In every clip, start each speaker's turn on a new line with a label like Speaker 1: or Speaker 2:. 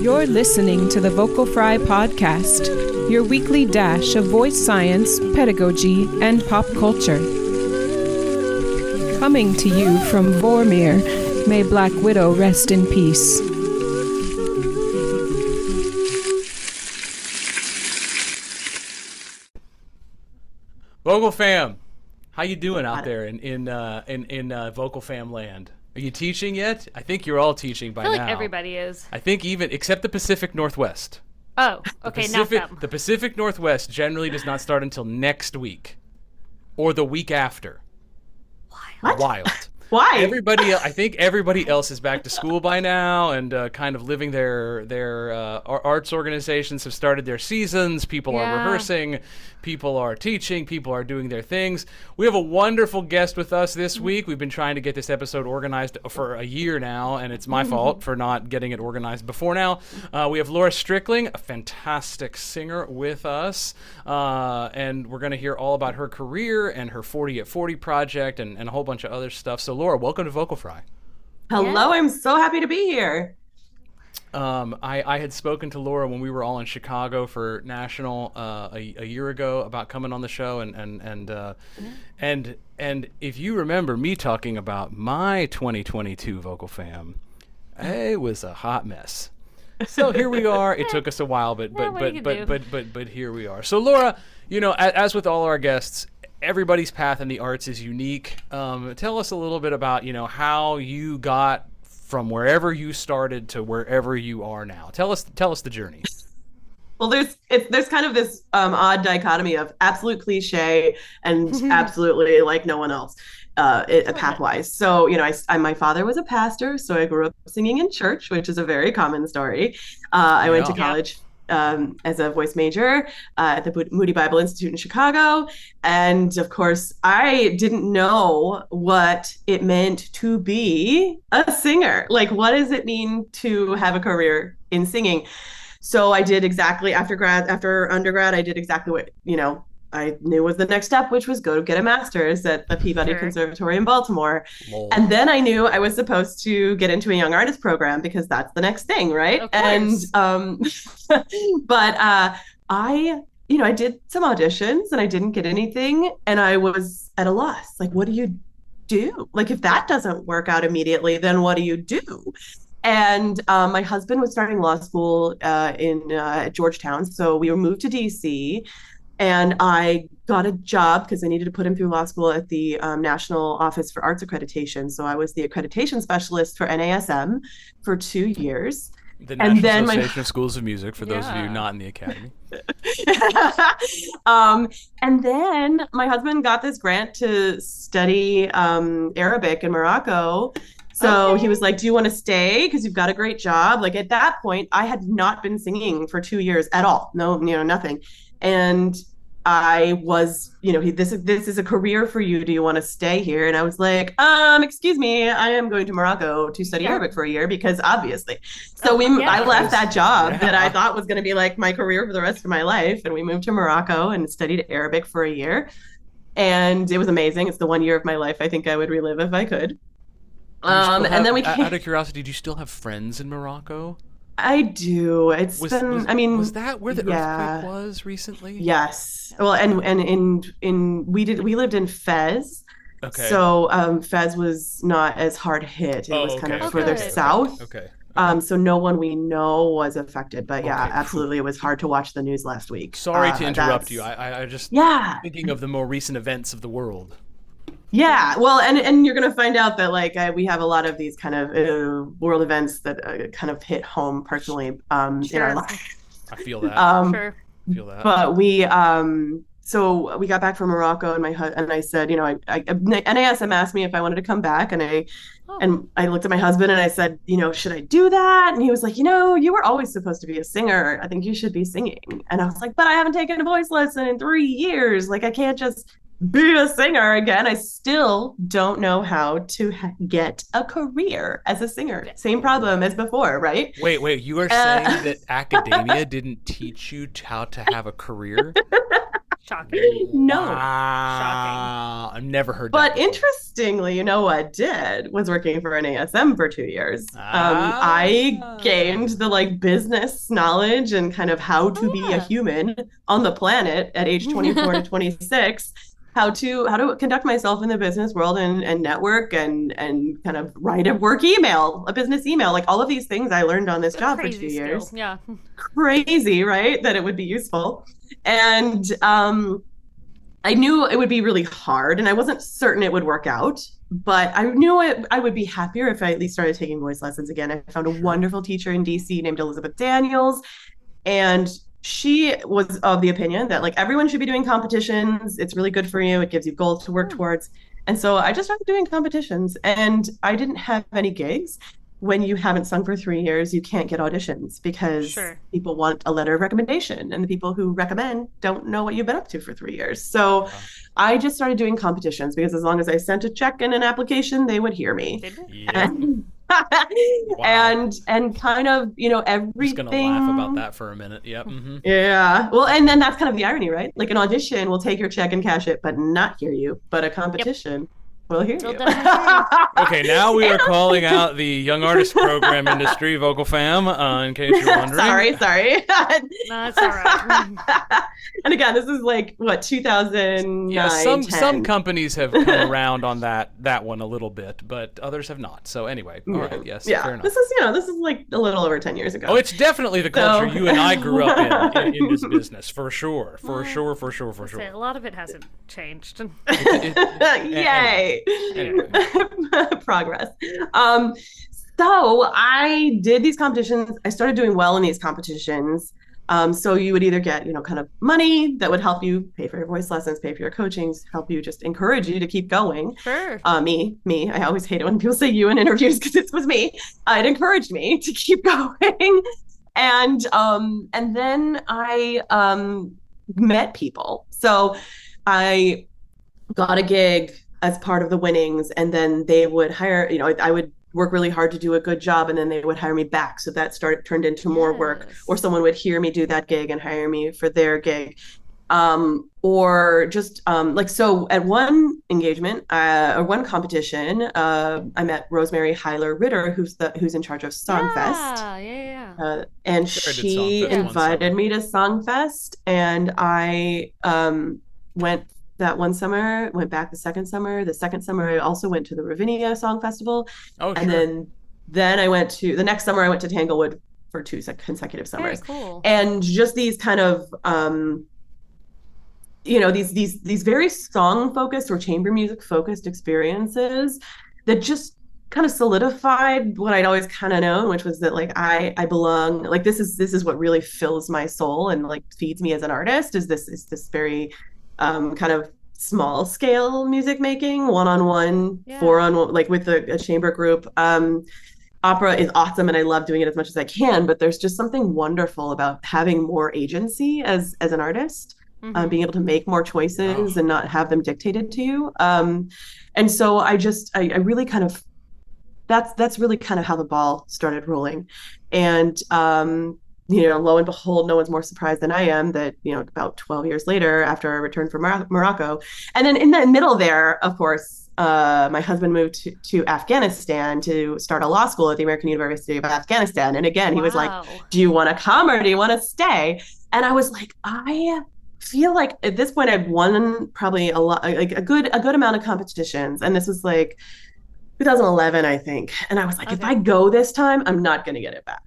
Speaker 1: You're listening to the Vocal Fry podcast, your weekly dash of voice science, pedagogy, and pop culture. Coming to you from Vormir, may Black Widow rest in peace.
Speaker 2: Vocal fam, how you doing out there in in uh, in in uh, Vocal fam land? Are you teaching yet? I think you're all teaching by
Speaker 3: I feel
Speaker 2: now.
Speaker 3: like everybody is.
Speaker 2: I think even except the Pacific Northwest.
Speaker 3: Oh, okay, now
Speaker 2: Pacific,
Speaker 3: them.
Speaker 2: the Pacific Northwest generally does not start until next week, or the week after.
Speaker 4: What?
Speaker 2: Wild.
Speaker 4: Why?
Speaker 2: Everybody, I think everybody else is back to school by now and uh, kind of living their their uh, arts organizations have started their seasons. People are rehearsing, people are teaching, people are doing their things. We have a wonderful guest with us this week. We've been trying to get this episode organized for a year now, and it's my fault for not getting it organized before now. Uh, we have Laura Strickling, a fantastic singer, with us, uh, and we're going to hear all about her career and her 40 at 40 project and, and a whole bunch of other stuff. So, Laura, welcome to Vocal Fry.
Speaker 4: Hello, I'm so happy to be here.
Speaker 2: Um, I, I had spoken to Laura when we were all in Chicago for National uh, a, a year ago about coming on the show, and and and uh, and and if you remember me talking about my 2022 vocal fam, it was a hot mess. So here we are. It took us a while, but
Speaker 3: Yeah,
Speaker 2: but
Speaker 3: what are you
Speaker 2: but but, but but but here we are. So Laura, you know, as, as with all our guests, everybody's path in the arts is unique. Um, tell us a little bit about you know how you got from wherever you started to wherever you are now. Tell us tell us the journey.
Speaker 4: Well, there's it's there's kind of this um, odd dichotomy of absolute cliche and absolutely like no one else, uh, it, pathwise. So you know, I, I my father was a pastor, so I grew up singing in church, which is a very common story. Uh, I went to
Speaker 2: Yeah.
Speaker 4: college. Um, as a voice major uh, at the Moody Bible Institute in Chicago. And of course, I didn't know what it meant to be a singer. Like, what does it mean to have a career in singing? So I did exactly after grad, after undergrad, I did exactly what, you know, I knew was the next step, which was go get a master's at the Peabody
Speaker 3: Sure.
Speaker 4: Conservatory in Baltimore.
Speaker 2: Lol.
Speaker 4: And then I knew I was supposed to get into a young artist program because that's the next thing, right?
Speaker 3: Of
Speaker 4: And
Speaker 3: course.
Speaker 4: um but uh I you know, I did some auditions and I didn't get anything and I was at a loss. Like what do you do? Like if that doesn't work out immediately, then what do you do? And um, my husband was starting law school uh, in uh, at Georgetown, so we were moved to DC, and I got a job because I needed to put him through law school at the um, National Office for Arts Accreditation. So I was the accreditation specialist for NASM for two years.
Speaker 2: the
Speaker 4: and
Speaker 2: National
Speaker 4: then my-
Speaker 2: Association of Schools of Music for those of you not in the academy.
Speaker 4: um, and then my husband got this grant to study um, Arabic in Morocco. So
Speaker 3: Okay.
Speaker 4: he was like, Do you want to stay? Because you've got a great job. Like at that point, I had not been singing for two years at all. No, you know, nothing. And I was, you know, he this is this is a career for you. Do you want to stay here? And I was like, um, excuse me, I am going to Morocco to study
Speaker 3: Yeah.
Speaker 4: Arabic for a year because obviously. So we
Speaker 3: Yeah.
Speaker 4: I left that job
Speaker 2: Yeah.
Speaker 4: that I thought was going to be like my career for the rest of my life, and we moved to Morocco and studied Arabic for a year, and it was amazing. It's the one year of my life I think I would relive if I could. Um,
Speaker 2: still
Speaker 4: and then we
Speaker 2: have-
Speaker 4: came,
Speaker 2: out of curiosity, do you still have friends in Morocco?
Speaker 4: I do. It's
Speaker 2: Was,
Speaker 4: been.
Speaker 2: was-
Speaker 4: I mean,
Speaker 2: was that where the
Speaker 4: yeah.
Speaker 2: earthquake was recently?
Speaker 4: Yes. Well, and and in in we did we lived in Fez.
Speaker 2: Okay.
Speaker 4: So um, Fez was not as hard hit. It
Speaker 2: Oh,
Speaker 4: was kind
Speaker 2: okay,
Speaker 4: of
Speaker 2: okay,
Speaker 4: further
Speaker 3: okay, okay,
Speaker 4: south.
Speaker 2: Okay.
Speaker 4: Um, so no one we know was affected. But yeah,
Speaker 2: Okay,
Speaker 4: absolutely, it was hard to watch the news last week.
Speaker 2: Sorry
Speaker 4: Uh,
Speaker 2: to interrupt
Speaker 4: that's-
Speaker 2: you. I, I, I just
Speaker 4: yeah,
Speaker 2: thinking of the more recent events of the world.
Speaker 4: Yeah. Well, and and you're gonna find out that like I, we have a lot of these kind of uh, world events that uh, kind of hit home personally um, in our
Speaker 3: Sure.
Speaker 4: life.
Speaker 2: I feel that.
Speaker 4: Um,
Speaker 3: Sure.
Speaker 2: I feel that.
Speaker 4: but we um so we got back from Morocco and my hu- and I said, you know, I, I NASM asked me if I wanted to come back and I
Speaker 3: Oh.
Speaker 4: and I looked at my husband and I said, you know, should I do that? And he was like, you know, you were always supposed to be a singer. I think you should be singing. And I was like, but I haven't taken a voice lesson in 3 years. Like I can't just be a singer again. I still don't know how to ha- get a career as a singer. Same problem as before, right?
Speaker 2: Wait, wait. You are
Speaker 4: Uh,
Speaker 2: saying that academia didn't teach you how to have a career?
Speaker 3: Shocking.
Speaker 4: no.
Speaker 2: Wow. I've never heard
Speaker 4: But
Speaker 2: that. before.
Speaker 4: interestingly, you know what I did was working for NASM for two years. Um,
Speaker 2: Ah.
Speaker 4: I gained the like business knowledge and kind of how to be a human on the planet at age 24 to 26. How to how to conduct myself in the business world and, and network and and kind of write a work email, a business email, like all of these things I learned on this job for two years.
Speaker 3: Yeah.
Speaker 4: crazy, right? That it would be useful. And um, I knew it would be really hard, and I wasn't certain it would work out. But I knew it, I would be happier if I at least started taking voice lessons again. I found a wonderful teacher in DC named Elizabeth Daniels, and she was of the opinion that like everyone should be doing competitions. It's really good for you. It gives you goals to work
Speaker 3: Hmm.
Speaker 4: towards. And so I just started doing competitions, and I didn't have any gigs when you haven't sung for three years, you can't get auditions because
Speaker 3: Sure.
Speaker 4: people want a letter of recommendation, and the people who recommend don't know what you've been up to for three years. So
Speaker 2: Wow.
Speaker 4: I just started doing competitions because as long as I sent a check and an application, they would hear me.
Speaker 2: Yeah.
Speaker 4: And, and and kind of you know
Speaker 2: I'm just
Speaker 4: everything.
Speaker 2: gonna laugh about that for a minute. Yep. hmm
Speaker 4: Yeah. Well, and then that's kind of the irony, right? Like an audition will take your check and cash it, but not hear you. But a competition will hear you.
Speaker 2: Okay, now we are calling out the young artist program industry, Vocal Fam, uh, in case you're wondering.
Speaker 4: sorry, sorry.
Speaker 3: No, it's all right.
Speaker 4: and again, this is like what 2009.
Speaker 2: Yeah, some
Speaker 4: 10.
Speaker 2: some companies have come around on that that one a little bit, but others have not. So anyway, all right, yes,
Speaker 4: yeah.
Speaker 2: fair enough.
Speaker 4: This is you know this is like a little over 10 years ago.
Speaker 2: Oh, it's definitely the culture
Speaker 4: So-
Speaker 2: you and I grew up in, in in this business, for sure, for
Speaker 3: Well,
Speaker 2: sure, for sure, for
Speaker 3: Say,
Speaker 2: sure.
Speaker 3: A lot of it hasn't changed.
Speaker 2: It- it-
Speaker 4: Yay!
Speaker 2: Anyway.
Speaker 4: Progress. Um, so I did these competitions. I started doing well in these competitions. Um, so you would either get, you know, kind of money that would help you pay for your voice lessons, pay for your coachings, help you just encourage you to keep going.
Speaker 3: Sure.
Speaker 4: Uh, me, me. I always hate it when people say you in interviews because it was me. Uh, it encouraged me to keep going, and um, and then I um met people. So I got a gig as part of the winnings, and then they would hire. You know, I would work really hard to do a good job, and then they would hire me back. So that started turned into more work, or someone would hear me do that gig and hire me for their gig um, or just um, like so at one engagement uh, or one competition uh, i met rosemary hyler ritter who's the who's in charge of songfest
Speaker 3: Yeah, yeah, yeah.
Speaker 4: uh, and
Speaker 2: Sure,
Speaker 4: she invited me to songfest and i um, went that one summer went back the second summer the second summer i also went to the ravinia song festival
Speaker 2: Oh, sure.
Speaker 4: and then then i went to the next summer i went to tanglewood for two sec- consecutive
Speaker 3: Very
Speaker 4: summers
Speaker 3: cool.
Speaker 4: and just these kind of um you know these these these very song focused or chamber music focused experiences that just kind of solidified what I'd always kind of known which was that like I I belong like this is this is what really fills my soul and like feeds me as an artist is this is this very um kind of small scale music making one on one four on one like with a, a chamber group um opera is awesome and I love doing it as much as I can, but there's just something wonderful about having more agency as as an artist,
Speaker 3: Mhm.
Speaker 4: um, being able to make more choices
Speaker 2: Wow.
Speaker 4: and not have them dictated to you. Um, and so I just I, I really kind of that's that's really kind of how the ball started rolling. And um, you know, lo and behold, no one's more surprised than I am that, you know, about 12 years later, after I returned from Mor- Morocco. And then in the middle there, of course, uh, my husband moved to, to Afghanistan to start a law school at the American University of Afghanistan. And again, he was like, Do you want to come or do you want to stay? And I was like, I feel like at this point I've won probably a lot like a good a good amount of competitions. And this was like 2011, I think. And I was like, if I go this time, I'm not gonna get it back.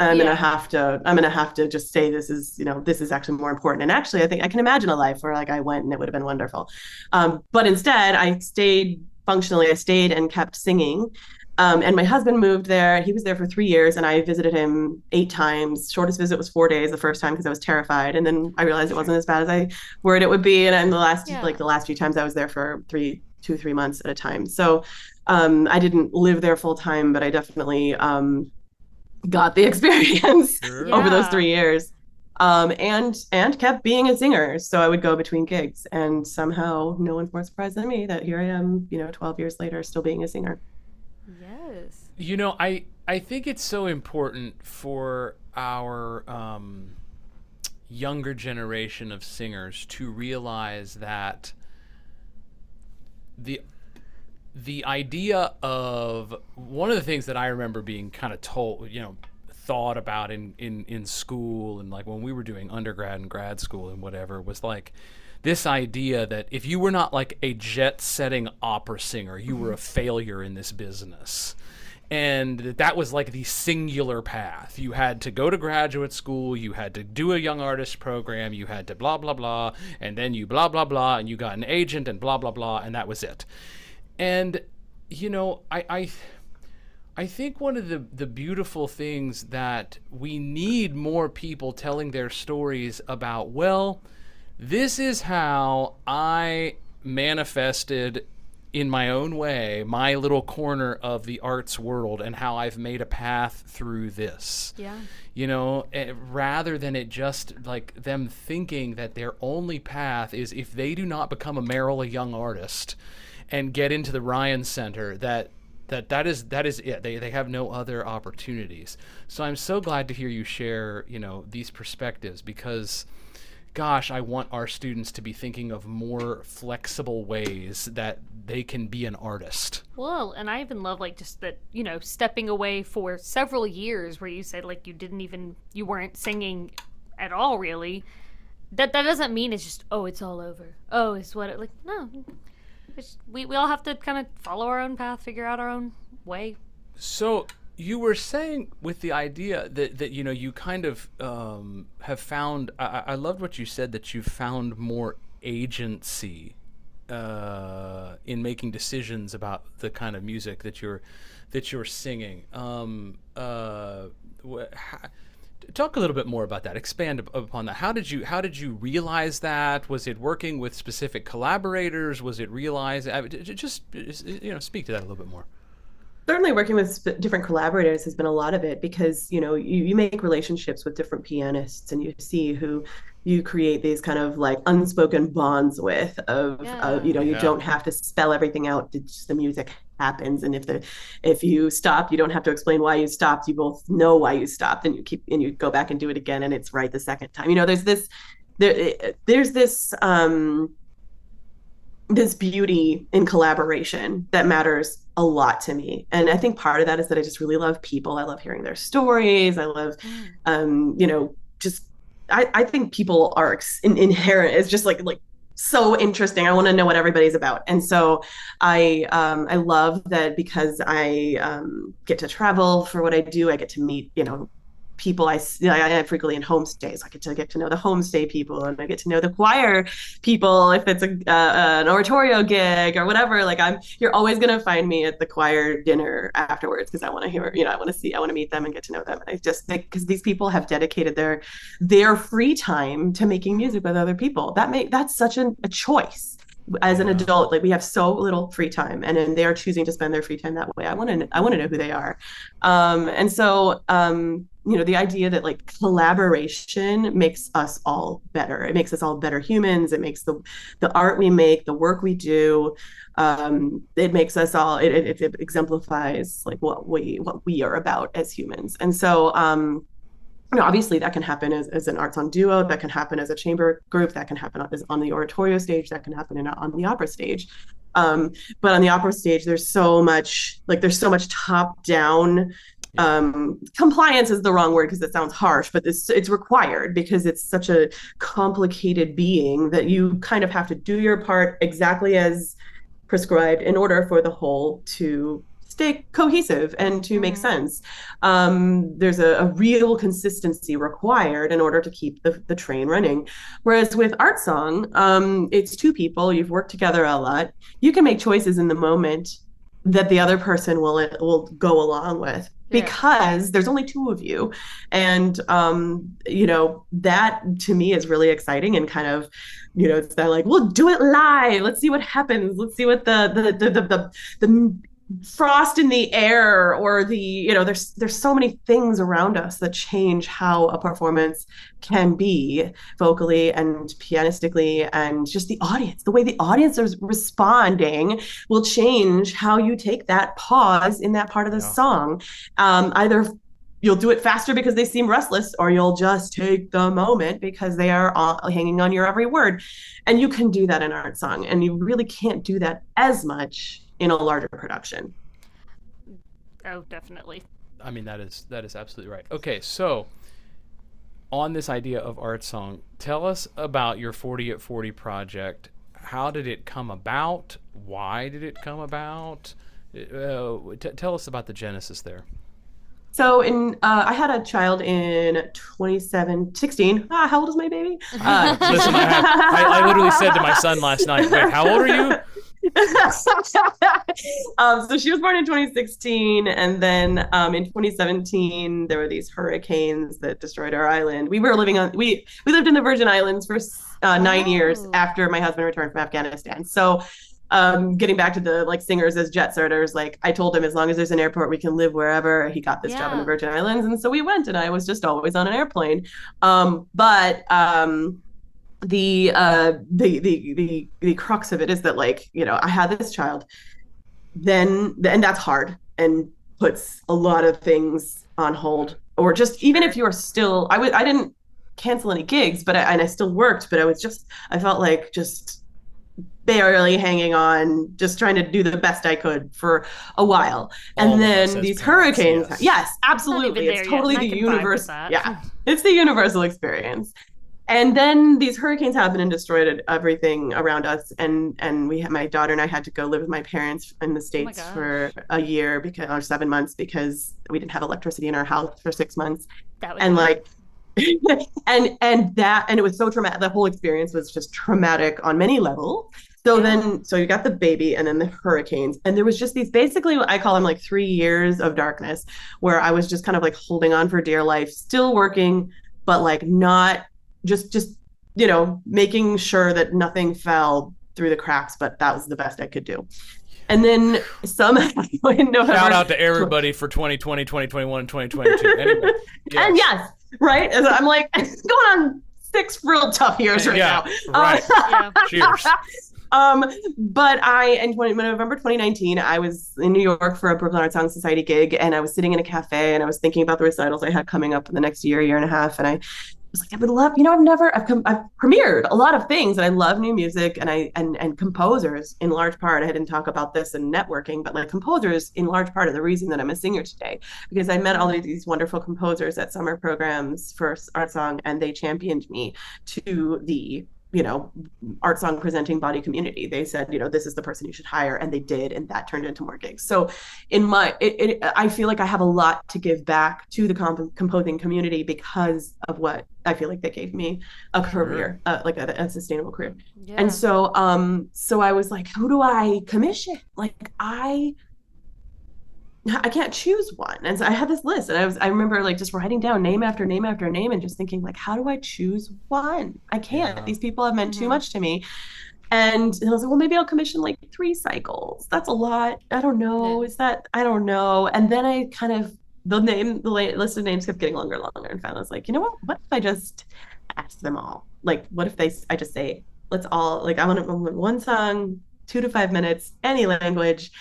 Speaker 4: I'm
Speaker 3: Yeah.
Speaker 4: gonna have to I'm gonna have to just say this is, you know, this is actually more important. And actually I think I can imagine a life where like I went and it would have been wonderful. Um, but instead I stayed functionally, I stayed and kept singing. Um, and my husband moved there. He was there for three years, and I visited him eight times. Shortest visit was four days the first time because I was terrified, and then I realized it wasn't as bad as I worried it would be. And then the last,
Speaker 3: Yeah.
Speaker 4: like the last few times, I was there for three, two, three months at a time. So um, I didn't live there full time, but I definitely um, got the experience
Speaker 2: Sure.
Speaker 4: over those three years. Um, and and kept being a singer. So I would go between gigs, and somehow no one's more surprised than me that here I am, you know, 12 years later, still being a singer.
Speaker 3: Yes.
Speaker 2: You know, I I think it's so important for our um, younger generation of singers to realize that the the idea of one of the things that I remember being kind of told, you know, thought about in, in, in school and like when we were doing undergrad and grad school and whatever was like this idea that if you were not like a jet setting opera singer, you were a mm-hmm. failure in this business. And that was like the singular path. You had to go to graduate school, you had to do a young artist program, you had to blah, blah, blah, and then you blah, blah, blah, and you got an agent and blah, blah, blah, and that was it. And, you know, I, I I think one of the, the beautiful things that we need more people telling their stories about, well, this is how I manifested in my own way my little corner of the arts world and how I've made a path through this.
Speaker 3: Yeah.
Speaker 2: You know, eh, rather than it just like them thinking that their only path is if they do not become a Merola young artist and get into the Ryan Center that that that is that is it. They, they have no other opportunities. So i'm so glad to hear you share you know these perspectives because gosh i want our students to be thinking of more flexible ways that they can be an artist.
Speaker 3: Well and i even love like just that you know stepping away for several years where you said like you didn't even you weren't singing at all really. That that doesn't mean it's just oh it's all over. Oh it's what it like no we, we all have to kind of follow our own path, figure out our own way.
Speaker 2: So you were saying with the idea that, that you know you kind of um, have found I, I loved what you said that you found more agency uh, in making decisions about the kind of music that you're that you're singing um, uh, wh- talk a little bit more about that. Expand upon that. How did you how did you realize that? Was it working with specific collaborators? Was it realized uh, just you know speak to that a little bit more.
Speaker 4: Certainly working with different collaborators has been a lot of it because you know you, you make relationships with different pianists and you see who you create these kind of like unspoken bonds with of, yeah. of you know you yeah. don't have to spell everything out it's just the music happens. And if the if you stop you don't have to explain why you stopped. You both know why you stopped and you keep and you go back and do it again and it's right the second time. You know there's this there there's this um this beauty in collaboration that matters a lot to me. And i think part of that is that i just really love people. I love hearing their stories. I love mm. um you know just I, I think people are in, inherent It's just like like so interesting. I want to know what everybody's about, and so I um, I love that because I um, get to travel for what I do. I get to meet you know people I, I frequently in homestays. I get to get to know the homestay people, and I get to know the choir people if it's a uh, an oratorio gig or whatever. Like I'm, you're always gonna find me at the choir dinner afterwards because I want to hear, you know, I want to see, I want to meet them and get to know them. And I just because these people have dedicated their their free time to making music with other people. That make that's such an, a choice as an adult like we have so little free time and then they're choosing to spend their free time that way. I want to i want to know who they are. Um, and so um, you know the idea that like collaboration makes us all better. It makes us all better humans. It makes the the art we make the work we do um, it makes us all it, it, it exemplifies like what we what we are about as humans. And so um you know, obviously that can happen as, as an art song duo, that can happen as a chamber group, that can happen as on the oratorio stage, that can happen in, on the opera stage. Um, but on the opera stage, there's so much like there's so much top down um, compliance is the wrong word because it sounds harsh, but it's it's required because it's such a complicated being that you kind of have to do your part exactly as prescribed in order for the whole to stay cohesive and to make mm-hmm. sense. Um, there's a, a, real consistency required in order to keep the, the train running. Whereas with art song, um, it's two people, you've worked together a lot. You can make choices in the moment that the other person will will go along with because yeah. there's only two of you and um you know that to me is really exciting and kind of you know it's that like we'll do it live let's see what happens let's see what the the the the, the, the frost in the air or the you know there's there's so many things around us that change how a performance can be vocally and pianistically and just the audience. The way the audience is responding will change how you take that pause in that part of the yeah. song. Um, either you'll do it faster because they seem restless or you'll just take the moment because they are all hanging on your every word. And you can do that in art song and you really can't do that as much in a larger production
Speaker 3: Oh, definitely.
Speaker 2: I mean that is that is absolutely right. Okay, so on this idea of art song, tell us about your 40 at 40 project. How did it come about? Why did it come about? Uh, t- tell us about the genesis there.
Speaker 4: So in uh, I had a child in 27, 16. Ah, how old is my baby? Uh,
Speaker 2: Listen, I, have, I, I literally said to my son last night, "Wait, how old are you?"
Speaker 4: um, so she was born in 2016, and then um, in 2017 there were these hurricanes that destroyed our island. We were living on we we lived in the Virgin Islands for uh, nine years
Speaker 3: Oh.
Speaker 4: after my husband returned from Afghanistan. So um getting back to the like singers as jet setters like i told him as long as there's an airport we can live wherever he got this job in the virgin islands and so we went and i was just always on an airplane um but um the uh the the the the crux of it is that like you know i had this child then and that's hard and puts a lot of things on hold. Or just even if you're still i would i didn't cancel any gigs but I, and i still worked but i was just i felt like just barely hanging on just trying to do the best i could for a while. And
Speaker 2: of
Speaker 4: then these
Speaker 2: parents,
Speaker 4: hurricanes
Speaker 2: yes.
Speaker 4: yes, absolutely. It's totally
Speaker 3: and
Speaker 4: the
Speaker 3: can vibe with
Speaker 4: universe yeah. It's the universal experience and then these hurricanes happened and destroyed everything around us. And and we had my daughter and i had to go live with my parents in the oh states
Speaker 3: gosh.
Speaker 4: for a year because or seven months because we didn't have electricity in our house for six months.
Speaker 3: That was
Speaker 4: and like and and that and it was so traumatic. The whole experience was just traumatic on many levels. So
Speaker 3: Yeah.
Speaker 4: then so you got the baby and then the hurricanes. And there was just these basically what i call them like three years of darkness where i was just kind of like holding on for dear life still working but like not just just you know making sure that nothing fell through the cracks but that was the best i could do and then somehow in November,
Speaker 2: Shout out to everybody for 2020, 2021, and 2022. Anyway,
Speaker 4: And yes, right. And I'm like it's going on six real tough years right
Speaker 2: Yeah,
Speaker 4: now.
Speaker 2: right.
Speaker 4: Uh,
Speaker 3: Yeah.
Speaker 2: Cheers.
Speaker 4: um, but I in 20, November 2019, I was in New York for a Brooklyn Art Song Society gig, and I was sitting in a cafe, and I was thinking about the recitals I had coming up in the next year, year and a half, and I was like, I would love, you know, I've never, I've, com- I've premiered a lot of things, and I love new music, and I and and composers in large part. I didn't talk about this in networking, but like composers in large part of the reason that I'm a singer today because I met all of these wonderful composers at summer programs for art song, and they championed me to the you know art song presenting body community. They said you know this is the person you should hire and they did and that turned into more gigs. So in my it, it i feel like i have a lot to give back to the comp- composing community because of what i feel like they gave me a career uh, like a, a sustainable career.
Speaker 3: Yeah.
Speaker 4: and so um so i was like who do i commission? Like i i can't choose one and so i had this list and i was i remember like just writing down name after name after name and just thinking like how do i choose one i can't
Speaker 2: Yeah.
Speaker 4: these people have meant too
Speaker 3: Mhm.
Speaker 4: much to me and I was like, well, maybe I'll commission like three cycles. That's a lot. I don't know. Is that? I don't know. And then I kind of the name, the list of names kept getting longer and longer, and finally I was like, you know what? What if I just ask them all? Like, what if they? I just say, let's all like, I want one song, two to five minutes, any language.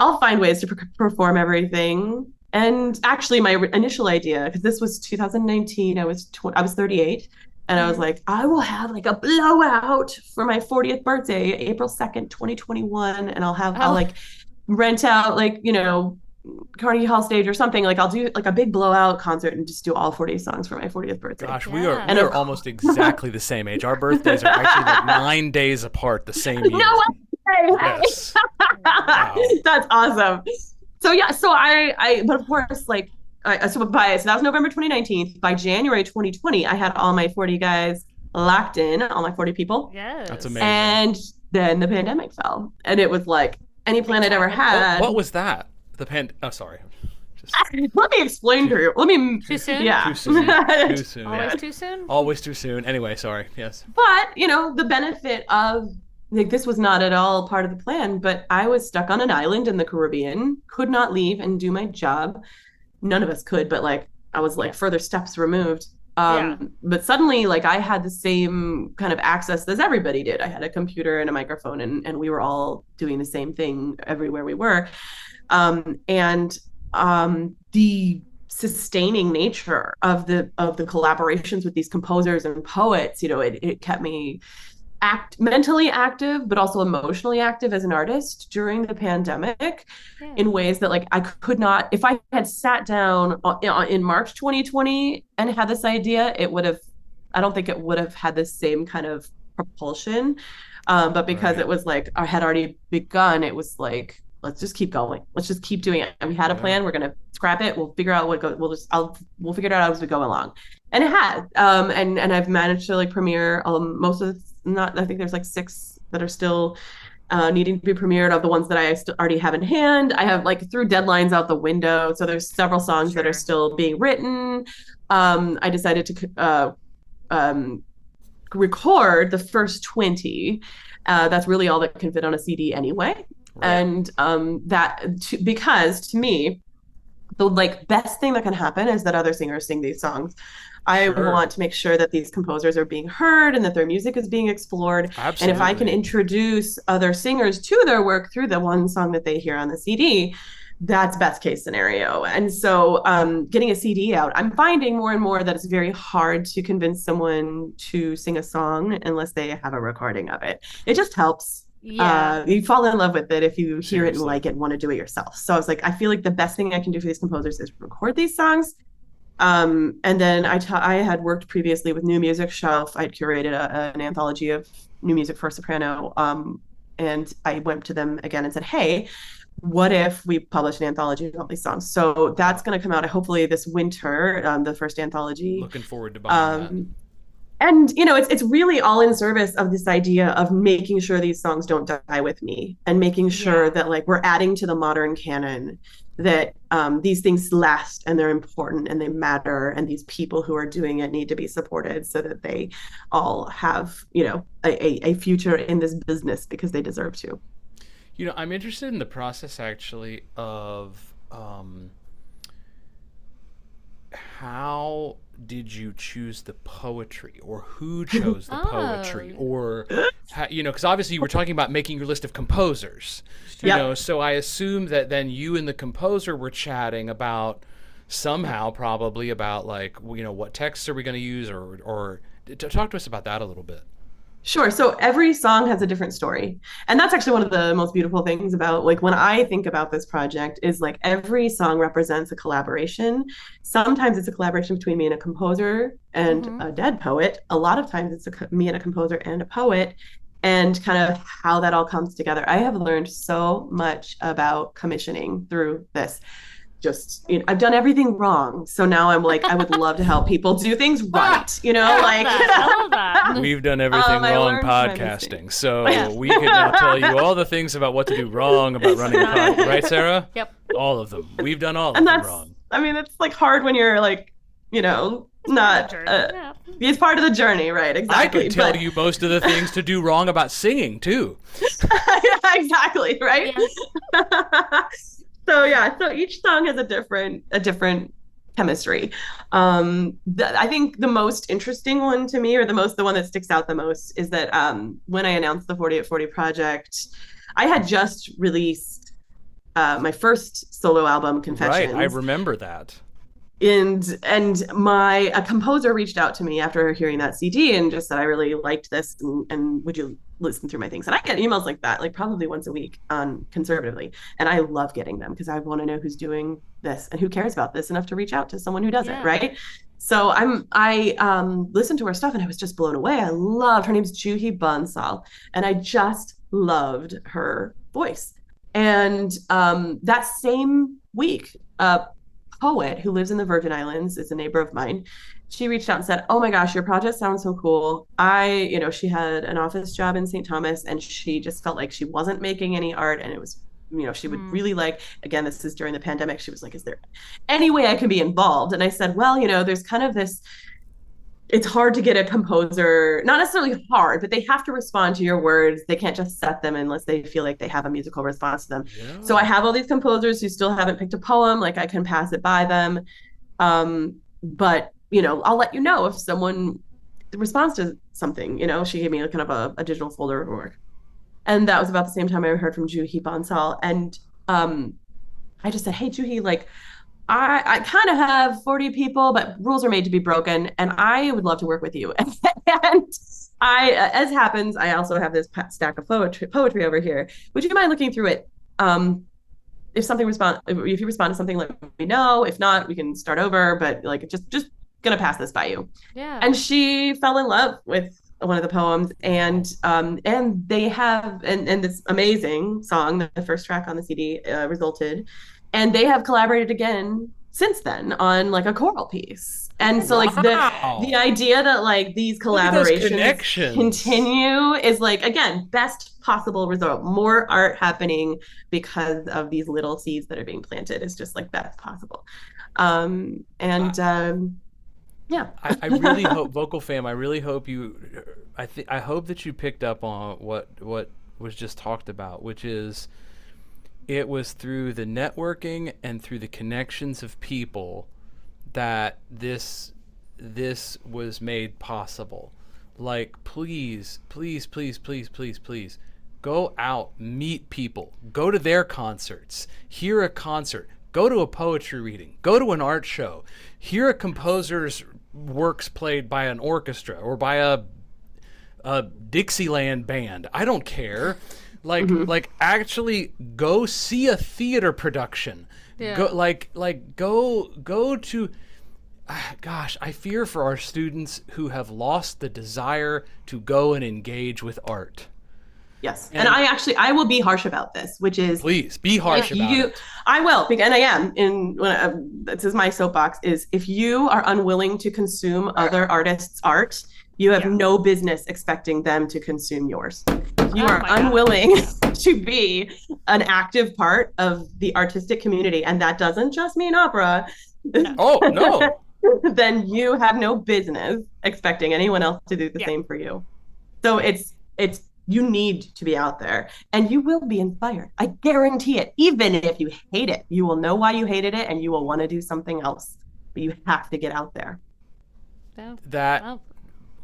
Speaker 4: I'll find ways to per- perform everything. And actually, my re- initial idea, because this was 2019, I was tw- I was 38, and I was
Speaker 3: Mhm.
Speaker 4: like, I will have like a blowout for my 40th birthday, April 2nd, 2021, and I'll have I'll
Speaker 3: Oh.
Speaker 4: like rent out like you know Carnegie Hall stage or something. Like I'll do like a big blowout concert and just do all 40 songs for my 40th birthday.
Speaker 2: Gosh, we are
Speaker 3: Yeah.
Speaker 2: we are almost exactly the same age. Our birthdays are actually like nine days apart, the same year.
Speaker 4: No way!
Speaker 2: Yes. Wow.
Speaker 4: That's awesome. So yeah, so I, I, but of course, like, I, so by so that was November 2019. By January 2020, I had all my 40 guys locked in, all my 40 people,
Speaker 3: yes.
Speaker 2: That's amazing.
Speaker 4: and then the pandemic fell, and it was like any plan I'd ever
Speaker 3: What-
Speaker 2: What,
Speaker 4: had.
Speaker 2: what was that? The pen. Oh, sorry. Just
Speaker 4: Let me explain to you. Let me.
Speaker 3: Too soon?
Speaker 4: Yeah.
Speaker 2: too soon. Too soon.
Speaker 3: Always
Speaker 2: yeah.
Speaker 3: too soon?
Speaker 2: Always too soon. Anyway, sorry. Yes.
Speaker 4: but you know the benefit of like this was not at all part of the plan but i was stuck on an island in the caribbean could not leave and do my job. None of us could but like i was like further steps removed. Um but suddenly like i had the same kind of access as everybody did. I had a computer and a microphone and, and we were all doing the same thing everywhere we were. Um and um the sustaining nature of the of the collaborations with these composers and poets you know it, it kept me act mentally active but also emotionally active as an artist during the pandemic yeah. in ways that like i could not if i had sat down in march 2020 and had this idea it would have i don't think it would have had the same kind of propulsion um, but because right. it was like i had already begun it was like let's just keep going. Let's just keep doing it. And we had a plan. We're gonna scrap it. We'll figure out what go. We'll just I'll we'll figure it out as we go along. And it had. Um, and and I've managed to like premiere um most of the, not. I think there's like six that are still. Uh, needing to be premiered of the ones that I st- already have in hand. I have like threw deadlines out the window, so there's several songs sure. that are still being written. Um, I decided to uh, um, record the first 20. Uh, that's really all that can fit on a CD anyway. Right. And um, that to, because to me, the like best thing that can happen is that other singers sing these songs. I sure. want to make sure that these composers are being heard and that their music is being explored. Absolutely. And if I can introduce other singers to their work through the one song that they hear on the CD, that's best case scenario. And so, um, getting a CD out, I'm finding more and more that it's very hard to convince someone to sing a song unless they have a recording of it. It just helps yeah. Uh, you fall in love with it if you hear it and like it and want to do it yourself. So I was like, I feel like the best thing I can do for these composers is record these songs. Um, and then I, ta- I had worked previously with New Music Shelf. I'd curated a, an anthology of new music for soprano. Um, and I went to them again and said, hey, what if we publish an anthology of all these songs? So that's going to come out hopefully this winter, um, the first anthology.
Speaker 2: Looking forward to buying that um,
Speaker 4: and you know it's it's really all in service of this idea of making sure these songs don't die with me and making sure yeah. that like we're adding to the modern canon that um, these things last and they're important and they matter and these people who are doing it need to be supported so that they all have you know a, a future in this business because they deserve to.
Speaker 2: You know i'm interested in the process actually of um, how did you choose the poetry or who chose the oh. poetry or how, you know because obviously you were talking about making your list of composers you yep. know so i assume that then you and the composer were chatting about somehow probably about like you know what texts are we going to use or or talk to us about that a little bit
Speaker 4: Sure. So every song has a different story. And that's actually one of the most beautiful things about like when I think about this project is like every song represents a collaboration. Sometimes it's a collaboration between me and a composer and mm-hmm. a dead poet. A lot of times it's a, me and a composer and a poet and kind of how that all comes together. I have learned so much about commissioning through this just you know, I've done everything wrong. So now I'm like, I would love to help people do things right. You know, like
Speaker 2: we've done everything um, wrong podcasting. So yeah. we can now tell you all the things about what to do wrong about running a podcast, right, Sarah?
Speaker 3: Yep.
Speaker 2: All of them. We've done all and of them wrong.
Speaker 4: I mean, it's like hard when you're like, you know, it's not. Uh, yeah. It's part of the journey, right? Exactly.
Speaker 2: I could tell but... you most of the things to do wrong about singing too.
Speaker 4: exactly. Right. Yeah so yeah, so each song has a different a different chemistry. Um, th- I think the most interesting one to me, or the most the one that sticks out the most, is that um, when I announced the 40 at 40 project, I had just released uh, my first solo album, Confessions.
Speaker 2: Right, I remember that.
Speaker 4: And and my a composer reached out to me after hearing that CD and just said I really liked this and, and would you listen through my things. And I get emails like that, like probably once a week on conservatively. And I love getting them because I want to know who's doing this and who cares about this enough to reach out to someone who doesn't, yeah. right? So I'm I um listened to her stuff and I was just blown away. I loved her name's Juhi Bansal. And I just loved her voice. And um that same week, a poet who lives in the Virgin Islands is a neighbor of mine she reached out and said, "Oh my gosh, your project sounds so cool. I, you know, she had an office job in St. Thomas and she just felt like she wasn't making any art and it was you know, she would mm. really like again this is during the pandemic. She was like, "Is there any way I can be involved?" And I said, "Well, you know, there's kind of this it's hard to get a composer, not necessarily hard, but they have to respond to your words. They can't just set them unless they feel like they have a musical response to them. Yeah. So I have all these composers who still haven't picked a poem, like I can pass it by them. Um, but you know, I'll let you know if someone responds to something. You know, she gave me a kind of a, a digital folder of work. And that was about the same time I heard from Juhi Bansal. And um, I just said, Hey, Juhi, like, I, I kind of have 40 people, but rules are made to be broken, and I would love to work with you. and I, as happens, I also have this stack of poetry, poetry over here. Would you mind looking through it? Um, if something respond, if you respond to something, let me know. If not, we can start over. But like, just just gonna pass this by you.
Speaker 3: Yeah.
Speaker 4: And she fell in love with one of the poems, and um, and they have and and this amazing song, the first track on the CD, uh, resulted, and they have collaborated again since then on like a choral piece. And so like
Speaker 2: Wow.
Speaker 4: the the idea that like these
Speaker 2: Look at those
Speaker 4: collaborations continue is like again best possible result. More art happening because of these little seeds that are being planted is just like best possible. Um and um yeah.
Speaker 2: I, I really hope vocal fam. I really hope you. I think I hope that you picked up on what what was just talked about, which is it was through the networking and through the connections of people that this this was made possible. Like please, please, please, please, please, please go out, meet people, go to their concerts, hear a concert, go to a poetry reading, go to an art show, hear a composer's works played by an orchestra or by a a Dixieland band. I don't care. Like like actually go see a theater production.
Speaker 3: Yeah.
Speaker 2: Go like like go go to ah, gosh, I fear for our students who have lost the desire to go and engage with art.
Speaker 4: Yes.
Speaker 2: And-
Speaker 4: And, I actually I will be harsh about this, which is
Speaker 2: Please be harsh about
Speaker 4: you,
Speaker 2: it.
Speaker 4: I will, bec- and I am. In when I, this is my soapbox is if you are unwilling to consume other artists' art, you have
Speaker 3: Yeah.
Speaker 4: no business expecting them to consume yours. You
Speaker 3: Oh
Speaker 4: are unwilling to be an active part of the artistic community, and that doesn't just mean opera,
Speaker 2: Oh no.
Speaker 4: then you have no business expecting anyone else to do the
Speaker 3: Yeah.
Speaker 4: same for you. So it's it's you need to be out there and you will be inspired. I guarantee it. Even if you hate it, you will know why you hated it and you will want to do something else. But you have to get out there.
Speaker 2: That
Speaker 3: Well,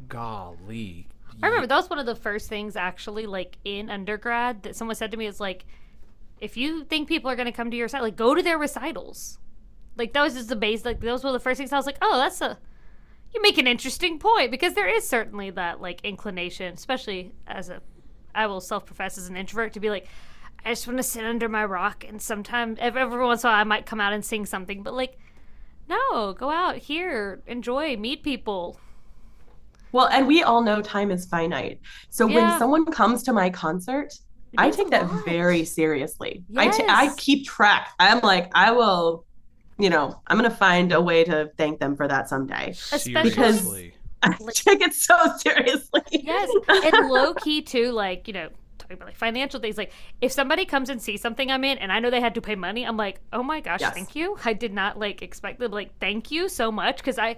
Speaker 2: golly.
Speaker 3: I remember that was one of the first things actually, like in undergrad, that someone said to me is like, if you think people are going to come to your site, like go to their recitals. Like that was just the base. Like those were the first things I was like, oh, that's a you make an interesting point because there is certainly that like inclination, especially as a I will self profess as an introvert to be like, I just want to sit under my rock and sometimes every once in a while I might come out and sing something, but like, no, go out here, enjoy, meet people.
Speaker 4: Well, and we all know time is finite. So
Speaker 3: Yeah.
Speaker 4: when someone comes to my concert,
Speaker 3: It
Speaker 4: I take that very seriously. I
Speaker 3: Yes.
Speaker 4: I keep track. I'm like, I will, you know, I'm going to find a way to thank them for that someday.
Speaker 3: Especially-
Speaker 2: Seriously.
Speaker 4: I take it so seriously.
Speaker 3: Yes, and low key too, like you know, talking about like financial things. Like if somebody comes and sees something I'm in, and I know they had to pay money, I'm like, oh my gosh,
Speaker 4: Yes.
Speaker 3: thank you. I did not like expect them. Like, thank you so much because I,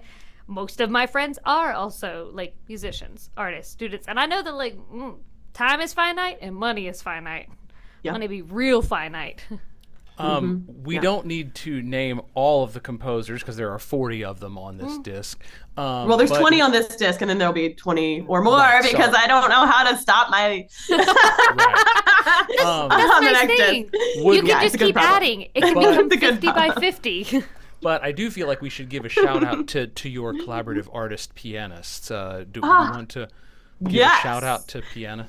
Speaker 3: most of my friends are also like musicians, artists, students, and I know that like mm, time is finite and money is finite.
Speaker 4: Yeah.
Speaker 3: Money be real finite.
Speaker 2: Um, we
Speaker 4: Mm-hmm. Yeah.
Speaker 2: don't need to name all of the composers because there are 40 of them on this disc. Um,
Speaker 4: Mm. Well, there's
Speaker 2: but-
Speaker 4: 20 on this disc, and then there'll be 20 or more
Speaker 2: Right,
Speaker 4: because
Speaker 2: sorry.
Speaker 4: I don't know how to stop my.
Speaker 2: Right. Um,
Speaker 3: That's
Speaker 4: on the
Speaker 3: nice
Speaker 4: next
Speaker 3: thing.
Speaker 4: disc.
Speaker 2: Would-
Speaker 3: you can
Speaker 4: Yeah, it's
Speaker 3: just keep
Speaker 4: problem.
Speaker 3: adding. It can
Speaker 2: But-
Speaker 3: become
Speaker 4: It's a
Speaker 3: 50 by 50.
Speaker 2: But I do feel like we should give a shout out to, to your collaborative artist pianists. Uh, do
Speaker 4: Ah,
Speaker 2: we want to give
Speaker 4: yes.
Speaker 2: a shout out to piano?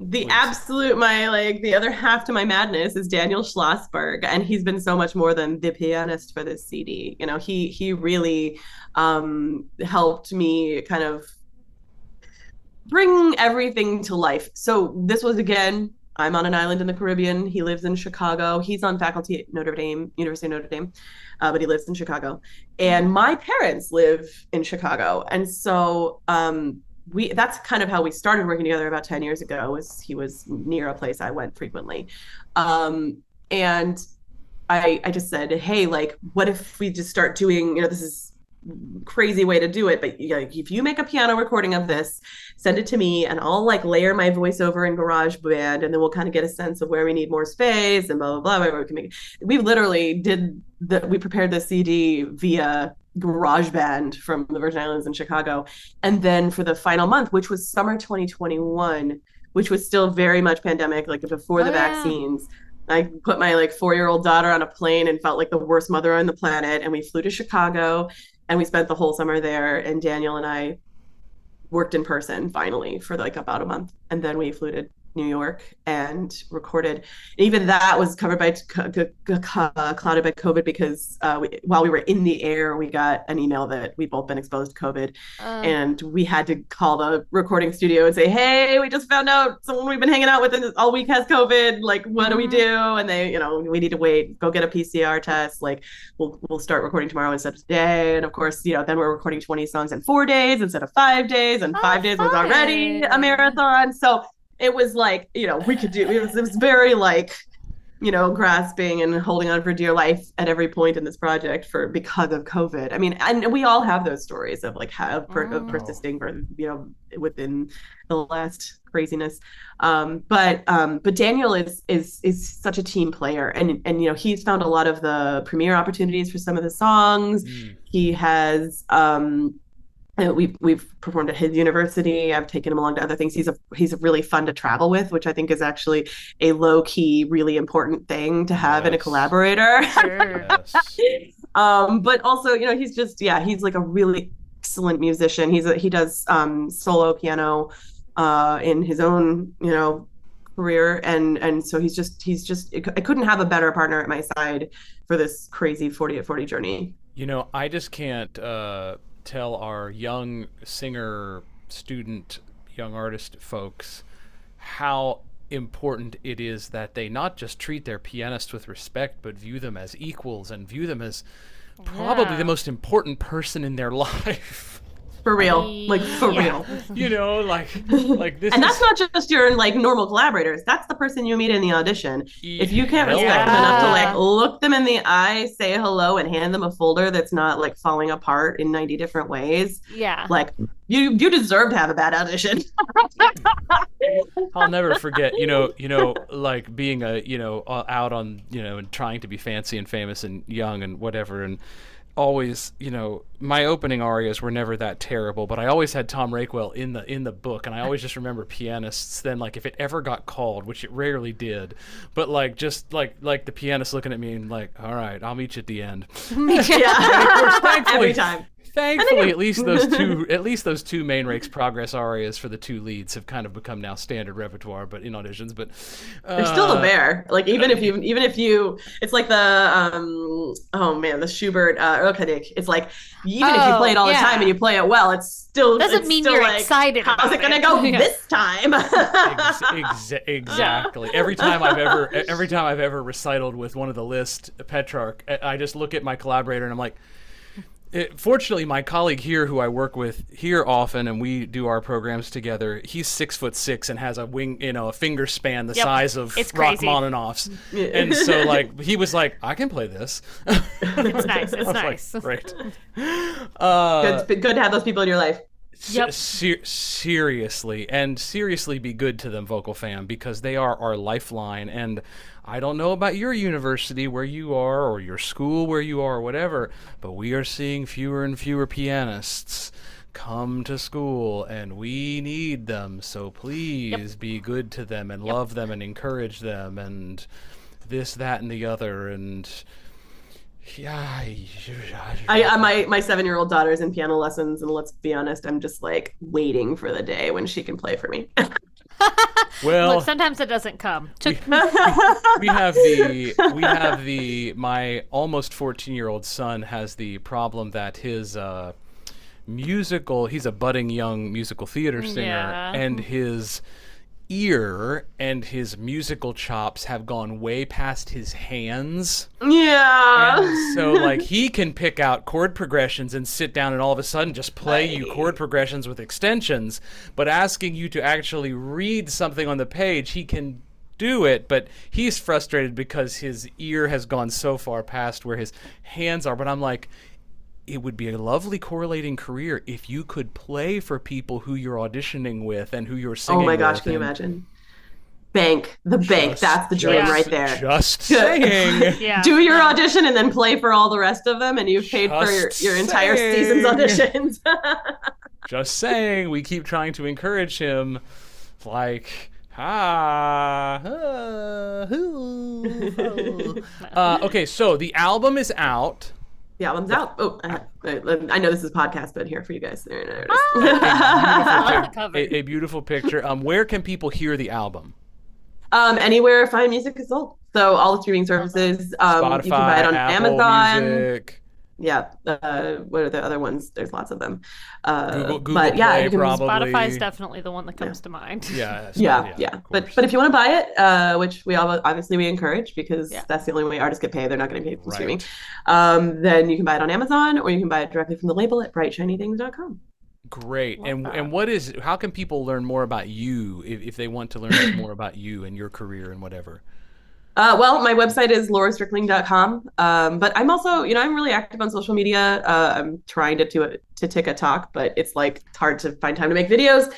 Speaker 4: The
Speaker 2: Please.
Speaker 4: absolute my like the other half to my madness is Daniel Schlossberg, and he's been so much more than the pianist for this CD. You know, he he really um, helped me kind of bring everything to life. So this was again, I'm on an island in the Caribbean. He lives in Chicago. He's on faculty at Notre Dame, University of Notre Dame, uh, but he lives in Chicago. And my parents live in Chicago, and so um, we that's kind of how we started working together about 10 years ago. Was he was near a place I went frequently, um, and I I just said, hey, like, what if we just start doing? You know, this is crazy way to do it but like if you make a piano recording of this send it to me and i'll like layer my voiceover in garageband and then we'll kind of get a sense of where we need more space and blah blah blah where we can make we literally did the we prepared the cd via GarageBand from the Virgin Islands in Chicago. And then for the final month, which was summer 2021, which was still very much pandemic, like before the
Speaker 3: Oh, yeah.
Speaker 4: vaccines, I put my like four year old daughter on a plane and felt like the worst mother on the planet. And we flew to Chicago and we spent the whole summer there. And Daniel and I worked in person finally for like about a month. And then we flew to New York and recorded. Even that was covered by clouded by COVID because uh, we, while we were in the air, we got an email that we'd both been exposed to COVID, uh, and we had to call the recording studio and say, "Hey, we just found out someone we've been hanging out with in all week has COVID. Like, what mm-hmm. do we mm-hmm. do?" And they, you know, we need to wait. Go get a PCR test. Like, we'll we'll start recording tomorrow instead of today. And of course, you know, then we're recording 20 songs in four days instead of five days, and oh, five days fun. was already a marathon. So it was like you know we could do it was, it was very like you know grasping and holding on for dear life at every point in this project for because of covid. I mean and we all have those stories of like have per, of persisting for you know within the last craziness. Um, but um, but daniel is is is such a team player. And and you know he's found a lot of the premiere opportunities for some of the songs. Mm. he has um uh, we've we've performed at his university. I've taken him along to other things. He's a he's really fun to travel with, which I think is actually a low key, really important thing to have yes. in a collaborator. Sure. yes. um, but also, you know, he's just yeah, he's like a really excellent musician. He's a, he does um, solo piano uh, in his own you know career, and and so he's just he's just I couldn't have a better partner at my side for this crazy forty at forty journey.
Speaker 2: You know, I just can't. Uh tell our young singer, student, young artist folks how important it is that they not just treat their pianist with respect, but view them as equals and view them as probably yeah. the most important person in their life
Speaker 4: for real. Like for yeah. real.
Speaker 2: You know like like this
Speaker 4: and that's not just your like normal collaborators. That's the person you meet in the audition. If you can't respect yeah. them enough to like look them in the eye say hello and hand them a folder that's not like falling apart in 90 different ways
Speaker 3: yeah.
Speaker 4: like you you deserve to have a bad audition.
Speaker 2: I'll never forget you know you know like being a you know out on you know and trying to be fancy and famous and young and whatever and always, you know, my opening arias were never that terrible, but I always had Tom Rakewell in the in the book, and I always just remember pianists. Then, like, if it ever got called, which it rarely did, but like just like like the pianist looking at me and like, all right, I'll meet you at the end.
Speaker 4: yeah, every time
Speaker 2: thankfully, at least those two, at least those two main Rake's Progress arias for the two leads have kind of become now standard repertoire, but in auditions. But
Speaker 4: uh, they're still there. Like even if you, even if you, it's like the um, oh man, the Schubert uh, Erlkönig. It's like even oh, if you play it all yeah. the time and you play it well, it's still
Speaker 3: doesn't
Speaker 4: it's
Speaker 3: mean
Speaker 4: still
Speaker 3: you're
Speaker 4: like,
Speaker 3: excited.
Speaker 4: How's it gonna go yeah. this time?
Speaker 2: ex- ex- exactly. Every time I've ever, every time I've ever recited with one of the Liszt Petrarch, I just look at my collaborator and I'm like it, fortunately, my colleague here, who I work with here often, and we do our programs together, he's six foot six and has a wing, you know, a finger span the yep. size of it's Rachmaninoff's. and so, like, he was like, "I can play this."
Speaker 3: it's nice. It's nice.
Speaker 2: Like, Great.
Speaker 4: Uh, good, good to have those people in your life.
Speaker 2: Yep. Ser- seriously, and seriously, be good to them, vocal fam, because they are our lifeline. And I don't know about your university where you are or your school where you are or whatever, but we are seeing fewer and fewer pianists come to school and we need them. So please yep. be good to them and yep. love them and encourage them and this, that, and the other. And yeah,
Speaker 4: I, I my my seven year old daughter's in piano lessons, and let's be honest, I'm just like waiting for the day when she can play for me.
Speaker 2: well,
Speaker 3: Look, sometimes it doesn't come.
Speaker 2: We, we, have the we have the my almost 14 year old son has the problem that his uh, musical he's a budding young musical theater singer yeah. and his ear and his musical chops have gone way past his hands.
Speaker 4: Yeah.
Speaker 2: And so like he can pick out chord progressions and sit down and all of a sudden just play you chord progressions with extensions, but asking you to actually read something on the page, he can do it, but he's frustrated because his ear has gone so far past where his hands are. But I'm like, it would be a lovely correlating career if you could play for people who you're auditioning with and who you're singing.
Speaker 4: Oh my gosh, can you imagine? Bank, the bank. That's the dream
Speaker 2: just,
Speaker 4: right there.
Speaker 2: Just saying.
Speaker 3: yeah.
Speaker 4: Do your audition and then play for all the rest of them, and you've paid just for your, your entire season's auditions.
Speaker 2: just saying. We keep trying to encourage him. Like, ah, uh, Uh, okay, so the album is out.
Speaker 4: The album's out. Oh, I, I know this is podcast, but here for you guys. There, there it is.
Speaker 3: I love the cover.
Speaker 2: A, a beautiful picture. Um, where can people hear the album?
Speaker 4: um, anywhere fine music is sold. So all the streaming services. Um,
Speaker 2: Spotify,
Speaker 4: you can buy it on
Speaker 2: Apple
Speaker 4: Amazon.
Speaker 2: Music.
Speaker 4: Yeah. Uh, what are the other ones? There's lots of them. Uh,
Speaker 2: Google- Google
Speaker 4: but yeah,
Speaker 2: Play
Speaker 4: you can,
Speaker 2: probably.
Speaker 3: Spotify is definitely the one that comes to mind.
Speaker 2: Yeah,
Speaker 4: yeah, yeah.
Speaker 2: of
Speaker 4: But but if you want to buy it, uh, which we all obviously we encourage because
Speaker 3: Yeah.
Speaker 4: that's the only way artists get paid. They're not getting paid from
Speaker 2: Right.
Speaker 4: streaming. Um, then you can buy it on Amazon or you can buy it directly from the label at brightshinythings.com.
Speaker 2: Great.
Speaker 3: Love
Speaker 2: And
Speaker 3: that.
Speaker 2: and what is how can people learn more about you if, if they want to learn more about you and your career and whatever?
Speaker 4: Uh, well, my website is laurastrickling.com. Um, but I'm also, you know, I'm really active on social media. Uh, I'm trying to do it to TikTok, but it's like it's hard to find time to make videos.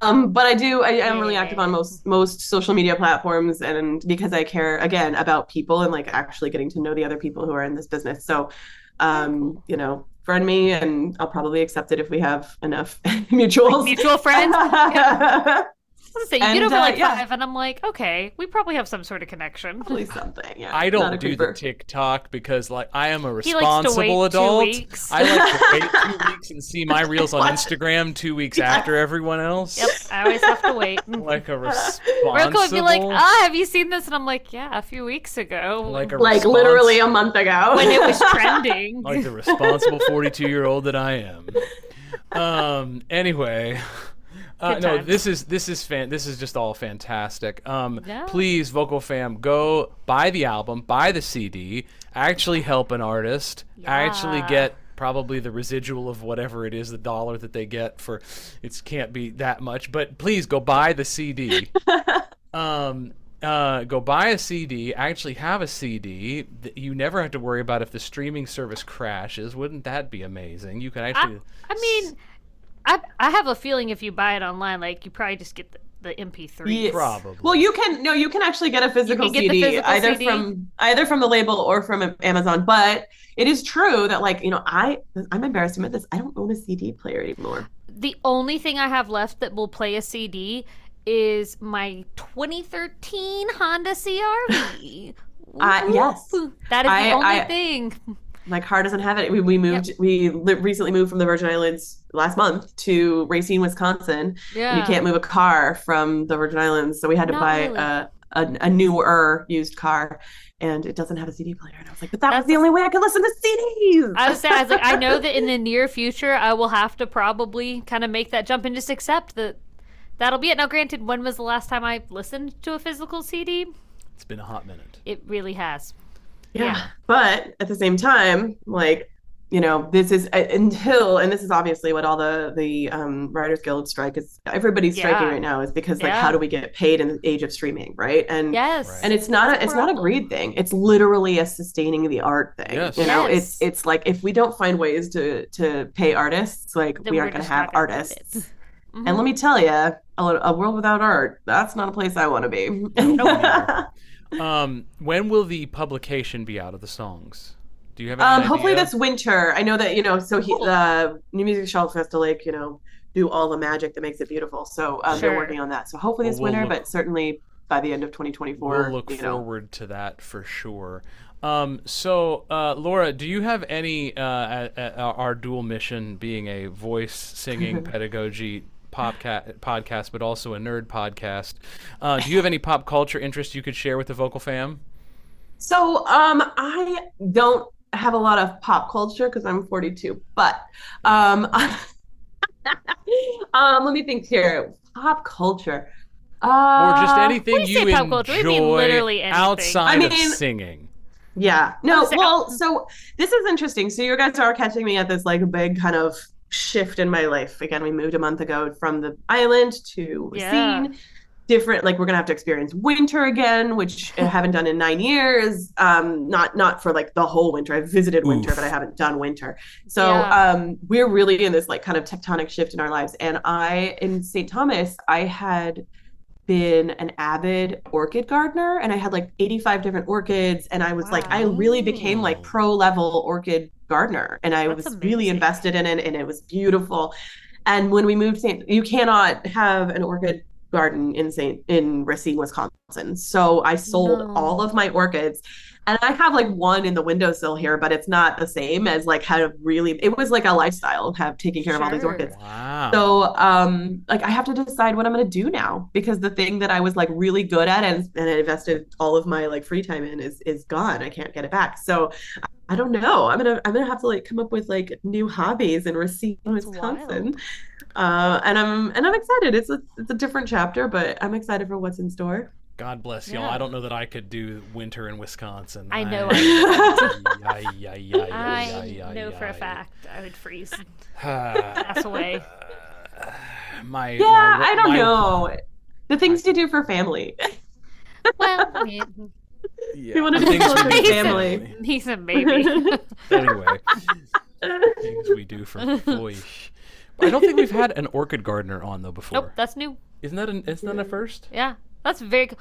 Speaker 4: Um, but I do, I am really active on most most social media platforms, and because I care again about people and like actually getting to know the other people who are in this business. So, um, you know, friend me, and I'll probably accept it if we have enough mutuals.
Speaker 3: Mutual friends. I was gonna say, you get
Speaker 4: And,
Speaker 3: over
Speaker 4: uh,
Speaker 3: like
Speaker 4: yeah.
Speaker 3: five, and I'm like, okay, we probably have some sort of connection.
Speaker 4: Probably something. Yeah.
Speaker 2: I don't
Speaker 4: a
Speaker 2: do the. TikTok because like I am a
Speaker 3: He likes to
Speaker 2: responsible
Speaker 3: wait two
Speaker 2: adult.
Speaker 3: weeks.
Speaker 2: I like to wait two weeks and see my reels on Instagram two weeks after everyone else.
Speaker 3: Yep, I always have to wait.
Speaker 2: Like a responsible.
Speaker 3: Rocco would be like, ah, have you seen this? And I'm like, yeah, a few weeks ago.
Speaker 2: like a
Speaker 4: like
Speaker 2: respons-
Speaker 4: literally a month ago
Speaker 3: when it was trending.
Speaker 2: like the responsible 42 year old that I am. Um. Anyway. Uh, no, this is this is fan. This is just all fantastic. Um,
Speaker 3: Yeah.
Speaker 2: please, vocal fam, go buy the album, buy the CD, actually help an artist, actually get probably the residual of whatever it is, the dollar that they get for. It can't be that much, but please go buy the CD. um, uh, go buy a CD. Actually, have a CD. You never have to worry about if the streaming service crashes. Wouldn't that be amazing? You can
Speaker 3: I,
Speaker 2: actually.
Speaker 3: I mean, I I have a feeling if you buy it online, like you probably just get the, the MP3.
Speaker 4: Yes.
Speaker 2: Probably.
Speaker 4: Well, you can no, you can actually get a physical
Speaker 3: get
Speaker 4: CD
Speaker 3: physical
Speaker 4: either
Speaker 3: CD?
Speaker 4: from either from the label or from Amazon. But it is true that like you know I I'm embarrassed to admit this. I don't own a CD player anymore.
Speaker 3: The only thing I have left that will play a CD is my 2013 Honda CRV.
Speaker 4: Uh, yes.
Speaker 3: Woo. That is
Speaker 4: I-
Speaker 3: the only
Speaker 4: I-
Speaker 3: thing.
Speaker 4: My car doesn't have it. We, we moved. We li- recently moved from the Virgin Islands last month to Racine, Wisconsin.
Speaker 3: Yeah.
Speaker 4: You can't move a car from the Virgin Islands, so we had to
Speaker 3: Not
Speaker 4: buy
Speaker 3: really.
Speaker 4: a, a a newer used car, and it doesn't have a CD player. And I was like, but that was the only way I could listen to CDs.
Speaker 3: I was saying, I was like, I know that in the near future, I will have to probably kind of make that jump and just accept that that'll be it. Now, granted, when was the last time I listened to a physical CD?
Speaker 2: It's been a hot minute.
Speaker 3: It really has.
Speaker 4: Yeah.
Speaker 3: yeah.
Speaker 4: But at the same time, like, you know, this is uh, until, and this is obviously what all the the um, Writers Guild strike is. Everybody's striking right now is because like,
Speaker 3: Yeah.
Speaker 4: how do we get paid in the age of streaming, right? And
Speaker 3: Yes.
Speaker 2: Right.
Speaker 4: and it's not
Speaker 3: That's
Speaker 4: a it's not a greed thing. It's literally a sustaining the art thing.
Speaker 2: Yes.
Speaker 4: You know,
Speaker 3: Yes.
Speaker 4: it's it's like if we don't find ways to to pay artists, like
Speaker 3: Then
Speaker 4: we
Speaker 3: we're
Speaker 4: aren't going to have
Speaker 3: not gonna do
Speaker 4: artists.
Speaker 3: it. Mhm.
Speaker 4: And let me tell you, a, a world without art, that's not a place I want to be.
Speaker 2: Um, when will the publication be out of the songs? Do you have any
Speaker 4: um, hopefully this winter. I know that you know. So he,
Speaker 3: Cool.
Speaker 4: the New Music Shelf has to like you know do all the magic that makes it beautiful. So um, they're working on that. So hopefully this
Speaker 2: Well, we'll
Speaker 4: winter,
Speaker 2: look-
Speaker 4: but certainly by the end of 2024.
Speaker 2: We'll look
Speaker 4: you know.
Speaker 2: forward to that for sure. Um, so, uh, Laura, do you have any uh, at, at our our dual mission being a voice singing pedagogy podcast, podcast, but also a nerd podcast? Uh, do you have any pop culture interest you could share with the vocal fam?
Speaker 4: So um, I don't have a lot of pop culture because I'm 42, but um, um, let me think here. Pop culture. Uh,
Speaker 2: Or just anything
Speaker 3: you
Speaker 2: you
Speaker 3: pop culture,
Speaker 2: enjoy
Speaker 3: literally anything.
Speaker 2: outside
Speaker 4: I
Speaker 2: of singing?
Speaker 4: Yeah. No, well, so this is interesting. So you guys are catching me at this like big kind of shift in my life. Again, we moved a month ago from the island to
Speaker 3: Yeah.
Speaker 4: Racine. Different, like we're gonna have to experience winter again, which I haven't done in nine years. Um, not not for like the whole winter. I've visited winter,
Speaker 2: Oof.
Speaker 4: but I haven't done winter. So
Speaker 3: Yeah.
Speaker 4: um, we're really in this like kind of tectonic shift in our lives. And I in St. Thomas, I had been an avid orchid gardener and I had like 85 different orchids and I was like I really became like pro level orchid gardener and I
Speaker 3: That's
Speaker 4: was really invested in it and it was beautiful. And when we moved St. you cannot have an orchid garden in St. in Racine, Wisconsin. So I sold
Speaker 3: No.
Speaker 4: all of my orchids. And I have like one in the windowsill here, but it's not the same as like how to really it was like a lifestyle have taking care of all these orchids.
Speaker 2: Wow.
Speaker 4: So um like I have to decide what I'm gonna do now because the thing that I was like really good at and, and I invested all of my like free time in is is gone. I can't get it back. So I don't know. I'm gonna I'm gonna have to like come up with like new hobbies in Racine,
Speaker 3: That's
Speaker 4: Wisconsin. Uh and I'm and I'm excited. It's a it's a different chapter, but I'm excited for what's in store.
Speaker 2: God bless y'all.
Speaker 3: Yeah.
Speaker 2: I don't know that I could do winter in Wisconsin.
Speaker 3: I know
Speaker 2: I,
Speaker 3: I know for a fact I would freeze,
Speaker 2: fact.
Speaker 3: pass away.
Speaker 2: my
Speaker 4: Yeah,
Speaker 2: my-
Speaker 4: I don't
Speaker 2: my-
Speaker 4: know. The things to do for family.
Speaker 3: Well, I mean,
Speaker 2: Yeah,
Speaker 4: You wanna
Speaker 2: the
Speaker 4: do
Speaker 2: things we
Speaker 4: closer
Speaker 2: do
Speaker 3: to
Speaker 2: for
Speaker 4: family.
Speaker 3: he's a baby.
Speaker 2: Anyway, things we do for boy. I don't think we've had an orchid gardener on though before.
Speaker 3: nope, that's new.
Speaker 2: Isn't that an isn't that a first?
Speaker 3: Yeah, that's very. co-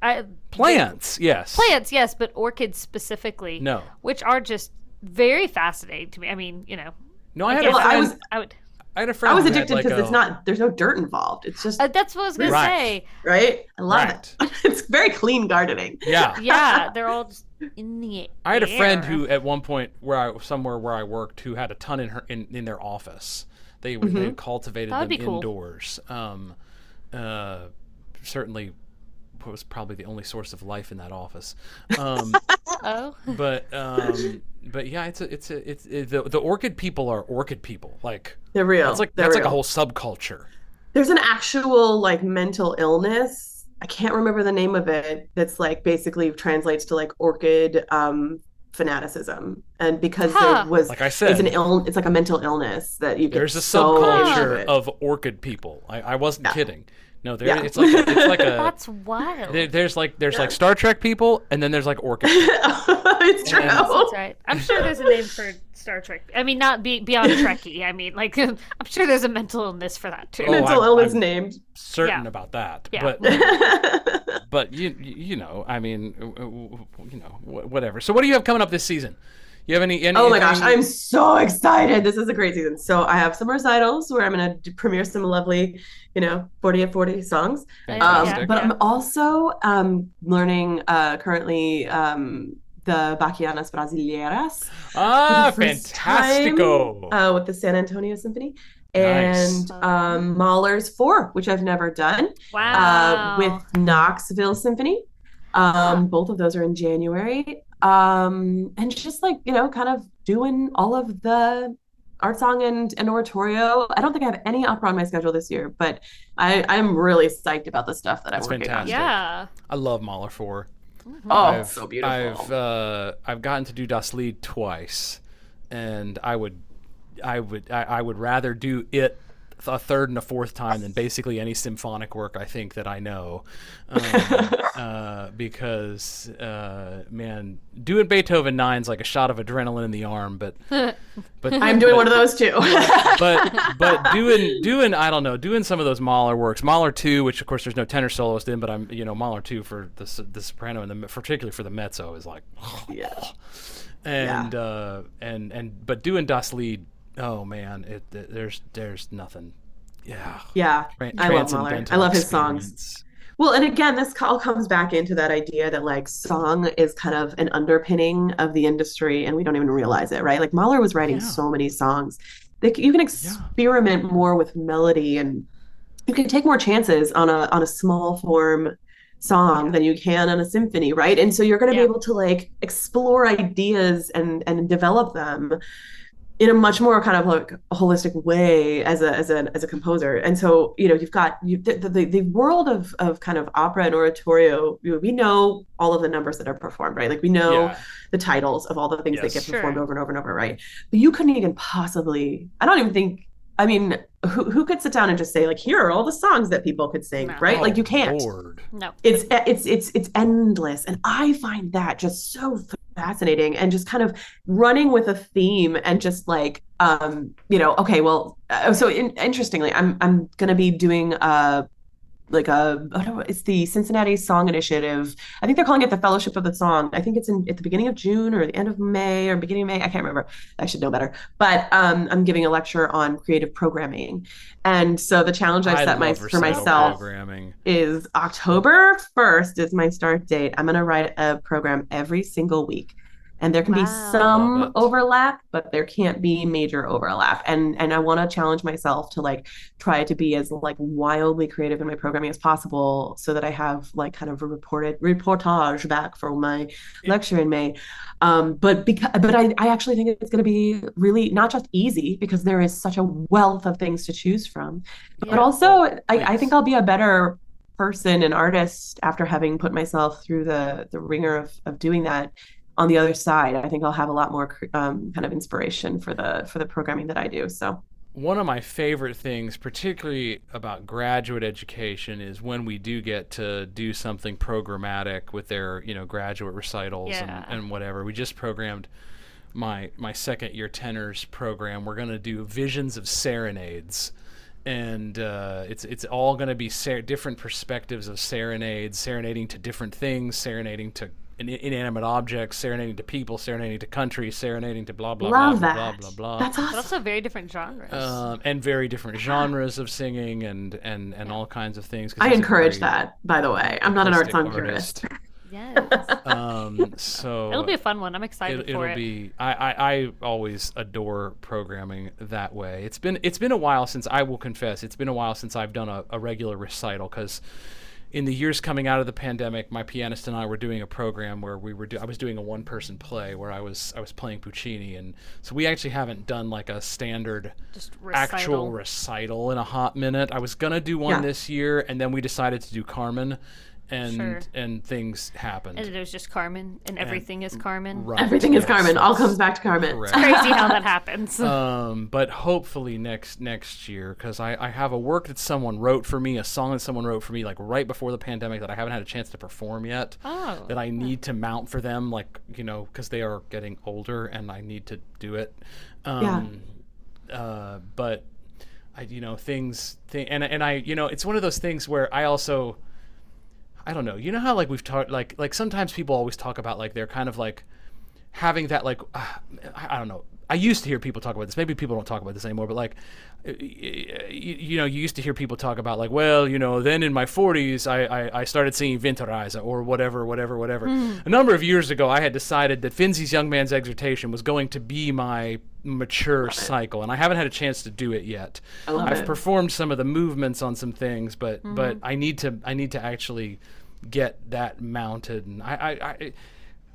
Speaker 3: I,
Speaker 2: Plants, yes.
Speaker 3: plants, yes, but orchids specifically,
Speaker 2: No,
Speaker 3: which are just very fascinating to me. I mean, you know,
Speaker 2: no. I had a
Speaker 4: Well, I was
Speaker 3: I would.
Speaker 2: I had a friend.
Speaker 4: I was
Speaker 2: who had,
Speaker 4: addicted
Speaker 2: like,
Speaker 4: because
Speaker 2: a-
Speaker 4: it's not there's no dirt involved. It's just
Speaker 3: Uh, that's what I was gonna
Speaker 2: Right.
Speaker 3: say.
Speaker 4: right? I love
Speaker 2: Right.
Speaker 4: it. It's very clean gardening.
Speaker 2: Yeah.
Speaker 3: Yeah, they're all just in the. Air.
Speaker 2: I had a friend who, at one point, where I somewhere where I worked, who had a ton in her in, in their office. They were they cultivated
Speaker 3: That would
Speaker 2: them
Speaker 3: be cool.
Speaker 2: indoors. Um, uh, certainly was probably the only source of life in that office. Um,
Speaker 3: Oh,
Speaker 2: but um, but yeah, it's a it's a it's it, the the orchid people are orchid people. Like
Speaker 4: They're real.
Speaker 2: that's like
Speaker 4: They're
Speaker 2: that's like a whole subculture.
Speaker 4: There's an actual like mental illness. I can't remember the name of it. That's like basically translates to like orchid um fanaticism. And because
Speaker 3: Huh.
Speaker 4: there was
Speaker 2: Like I said it's
Speaker 4: an ill it's like a mental illness that you get
Speaker 2: there's a
Speaker 4: so into
Speaker 2: subculture of orchid people. I, I wasn't
Speaker 4: Yeah.
Speaker 2: kidding. No, there
Speaker 4: Yeah.
Speaker 2: it's like a, it's like a
Speaker 3: that's wild.
Speaker 2: there, there's like there's like Star Trek people, and then there's like orchid.
Speaker 4: it's true.
Speaker 2: Yeah.
Speaker 3: That's right. I'm sure there's a name for Star Trek. I mean, not be, beyond Trekkie. I mean, like, I'm sure there's a mental illness for that too.
Speaker 2: Oh,
Speaker 4: mental
Speaker 2: I-
Speaker 4: illness
Speaker 2: I'm-
Speaker 4: named.
Speaker 2: Certain
Speaker 3: Yeah.
Speaker 2: about that,
Speaker 3: Yeah.
Speaker 2: but but you you know, I mean, w- w- you know, whatever. So what do you have coming up this season? You have any? any
Speaker 4: Oh my gosh,
Speaker 2: anything-
Speaker 4: I'm so excited. This is a great season. So I have some recitals where I'm going to premiere some lovely, you know, 40 at 40 songs. Um,
Speaker 2: Fantastic.
Speaker 4: but I'm also um, learning uh, currently um, the Bachianas Brasileiras
Speaker 2: ah,
Speaker 4: for the first time, uh, with the San Antonio Symphony.
Speaker 2: Nice.
Speaker 4: And um, Mahler's Four, which I've never done,
Speaker 3: Wow.
Speaker 4: uh, with Knoxville Symphony. Um, both of those are in January. Um, and just like, you know, kind of doing all of the art song and, and oratorio. I don't think I have any opera on my schedule this year, but I, I'm really psyched about the stuff that I'm working
Speaker 2: fantastic.
Speaker 3: yeah.
Speaker 2: I love Mahler four.
Speaker 4: on. Oh,
Speaker 2: I've,
Speaker 4: so beautiful.
Speaker 2: I've uh, I've gotten to do Das Lied twice, and I would I would I, I would rather do it a third and a fourth time than basically any symphonic work I think that I know, um, uh, because uh, man, doing Beethoven nine's like a shot of adrenaline in the arm, but but
Speaker 4: I'm doing one of those too.
Speaker 2: but but doing doing I don't know doing some of those Mahler works Mahler two which of course there's no tenor soloist in but I'm you know Mahler two for the the soprano and the particularly for the mezzo is like
Speaker 4: yeah.
Speaker 2: and uh and and but doing Das Lied oh man it, it- there's there's nothing yeah
Speaker 4: Yeah.
Speaker 2: Tran-
Speaker 4: I love Mahler. I love his songs. Well, and again, this all comes back into that idea that like song is kind of an underpinning of the industry, and we don't even realize it, right? Like Mahler was writing
Speaker 2: Yeah.
Speaker 4: so many songs. You can experiment more with melody, and you can take more chances on a on a small form song than you can on a symphony, right? And so you're going to
Speaker 3: Yeah.
Speaker 4: be able to like explore ideas and and develop them in a much more kind of like holistic way as a as a as a composer and so you know you've got you the, the, the world of of kind of opera and oratorio you know, we know all of the numbers that are performed right like we know
Speaker 2: Yeah.
Speaker 4: the titles of all the things that get
Speaker 3: Sure.
Speaker 4: performed over and over and over right but you couldn't even possibly i don't even think i mean who, who could sit down and just say like here are all the songs that people could sing
Speaker 3: No.
Speaker 4: right like you
Speaker 2: Oh,
Speaker 4: can't
Speaker 2: Lord.
Speaker 3: No.
Speaker 4: it's it's it's it's endless and i find that just so fascinating and just kind of running with a theme and just like um you know okay well uh, so in, interestingly i'm i'm going to be doing uh like a I don't know, it's the Cincinnati Song Initiative. I think they're calling it the Fellowship of the Song. I think it's in at the beginning of June or the end of May or beginning of May. I can't remember. I should know better. But um, I'm giving a lecture on creative programming, and so the challenge I,
Speaker 2: I
Speaker 4: set my for myself
Speaker 2: programming.
Speaker 4: is October 1st is my start date. I'm going to write a program every single week. And there can be
Speaker 3: Wow.
Speaker 2: Love
Speaker 4: some overlap, but there can't be major overlap. And and I want to challenge myself to like try to be as like wildly creative in my programming as possible so that I have like kind of a reported reportage back for my lecture in May. Um, but because but I, I actually think it's going to be really not just easy because there is such a wealth of things to choose from, but
Speaker 3: Yeah.
Speaker 4: also I, I think I'll be a better person and artist after having put myself through the the ringer of of doing that on the other side i think i'll have a lot more um, kind of inspiration for the for the programming that i do so
Speaker 2: One of my favorite things, particularly about graduate education, is when we do get to do something programmatic with their, you know, graduate recitals
Speaker 3: Yeah.
Speaker 2: and, and whatever. We just programmed my my second year tenors program. We're going to do visions of serenades. And uh, it's it's all going to be ser- different perspectives of serenades, serenading to different things, serenading to in- inanimate objects, serenading to people, serenading to countries, serenading to blah blah
Speaker 4: love
Speaker 2: blah
Speaker 4: that
Speaker 2: blah blah blah.
Speaker 4: that's
Speaker 3: But
Speaker 4: awesome
Speaker 3: also very different genres.
Speaker 2: um, and very different genres of singing and and and all kinds of things.
Speaker 4: i encourage
Speaker 2: very
Speaker 4: that by the way i'm not an art
Speaker 2: simplistic
Speaker 4: song purist
Speaker 3: yes.
Speaker 2: Um, so
Speaker 3: It'll be a fun one. I'm excited
Speaker 2: it,
Speaker 3: for
Speaker 2: will
Speaker 3: it.
Speaker 2: be. I, I I always adore programming that way. It's been it's been a while since I will confess it's been a while since I've done a, a regular recital because. In the years coming out of the pandemic, my pianist and I were doing a program where we were. Do- I was doing a one-person play where I was I was playing Puccini, and so we actually haven't done like a standard
Speaker 3: Just
Speaker 2: actual
Speaker 3: recital.
Speaker 2: recital in a hot minute. I was gonna do one
Speaker 4: Yeah.
Speaker 2: this year, and then we decided to do Carmen, and
Speaker 3: Sure.
Speaker 2: and things happen.
Speaker 3: And it was just Carmen, and everything is Carmen.
Speaker 2: Right,
Speaker 4: everything is
Speaker 2: yes,
Speaker 4: carmen all comes back to carmen
Speaker 2: correct.
Speaker 3: Crazy how that happens.
Speaker 2: um, but hopefully next next year, because I, I have a work that someone wrote for me, a song that someone wrote for me, like right before the pandemic that I haven't had a chance to perform yet.
Speaker 3: Oh,
Speaker 2: that I need to mount for them, like you know, because they are getting older and I need to do it. Um, Uh, but I, you know, things, th- and and I, you know, it's one of those things where I also, I don't know. You know how like we've talked, like like sometimes people always talk about like they're kind of like having that like uh, I, don't know. I used to hear people talk about this. Maybe people don't talk about this anymore. But like, you, you know, you used to hear people talk about like, well, you know, then in my 40s, I I, I started singing Winterreise or whatever, whatever, whatever. A number of years ago, I had decided that Finzi's Young Man's Exhortation was going to be my mature cycle, and I haven't had a chance to do it yet.
Speaker 4: I love
Speaker 2: I've
Speaker 4: it.
Speaker 2: performed some of the movements on some things, but but I need to I need to actually get that mounted, and I I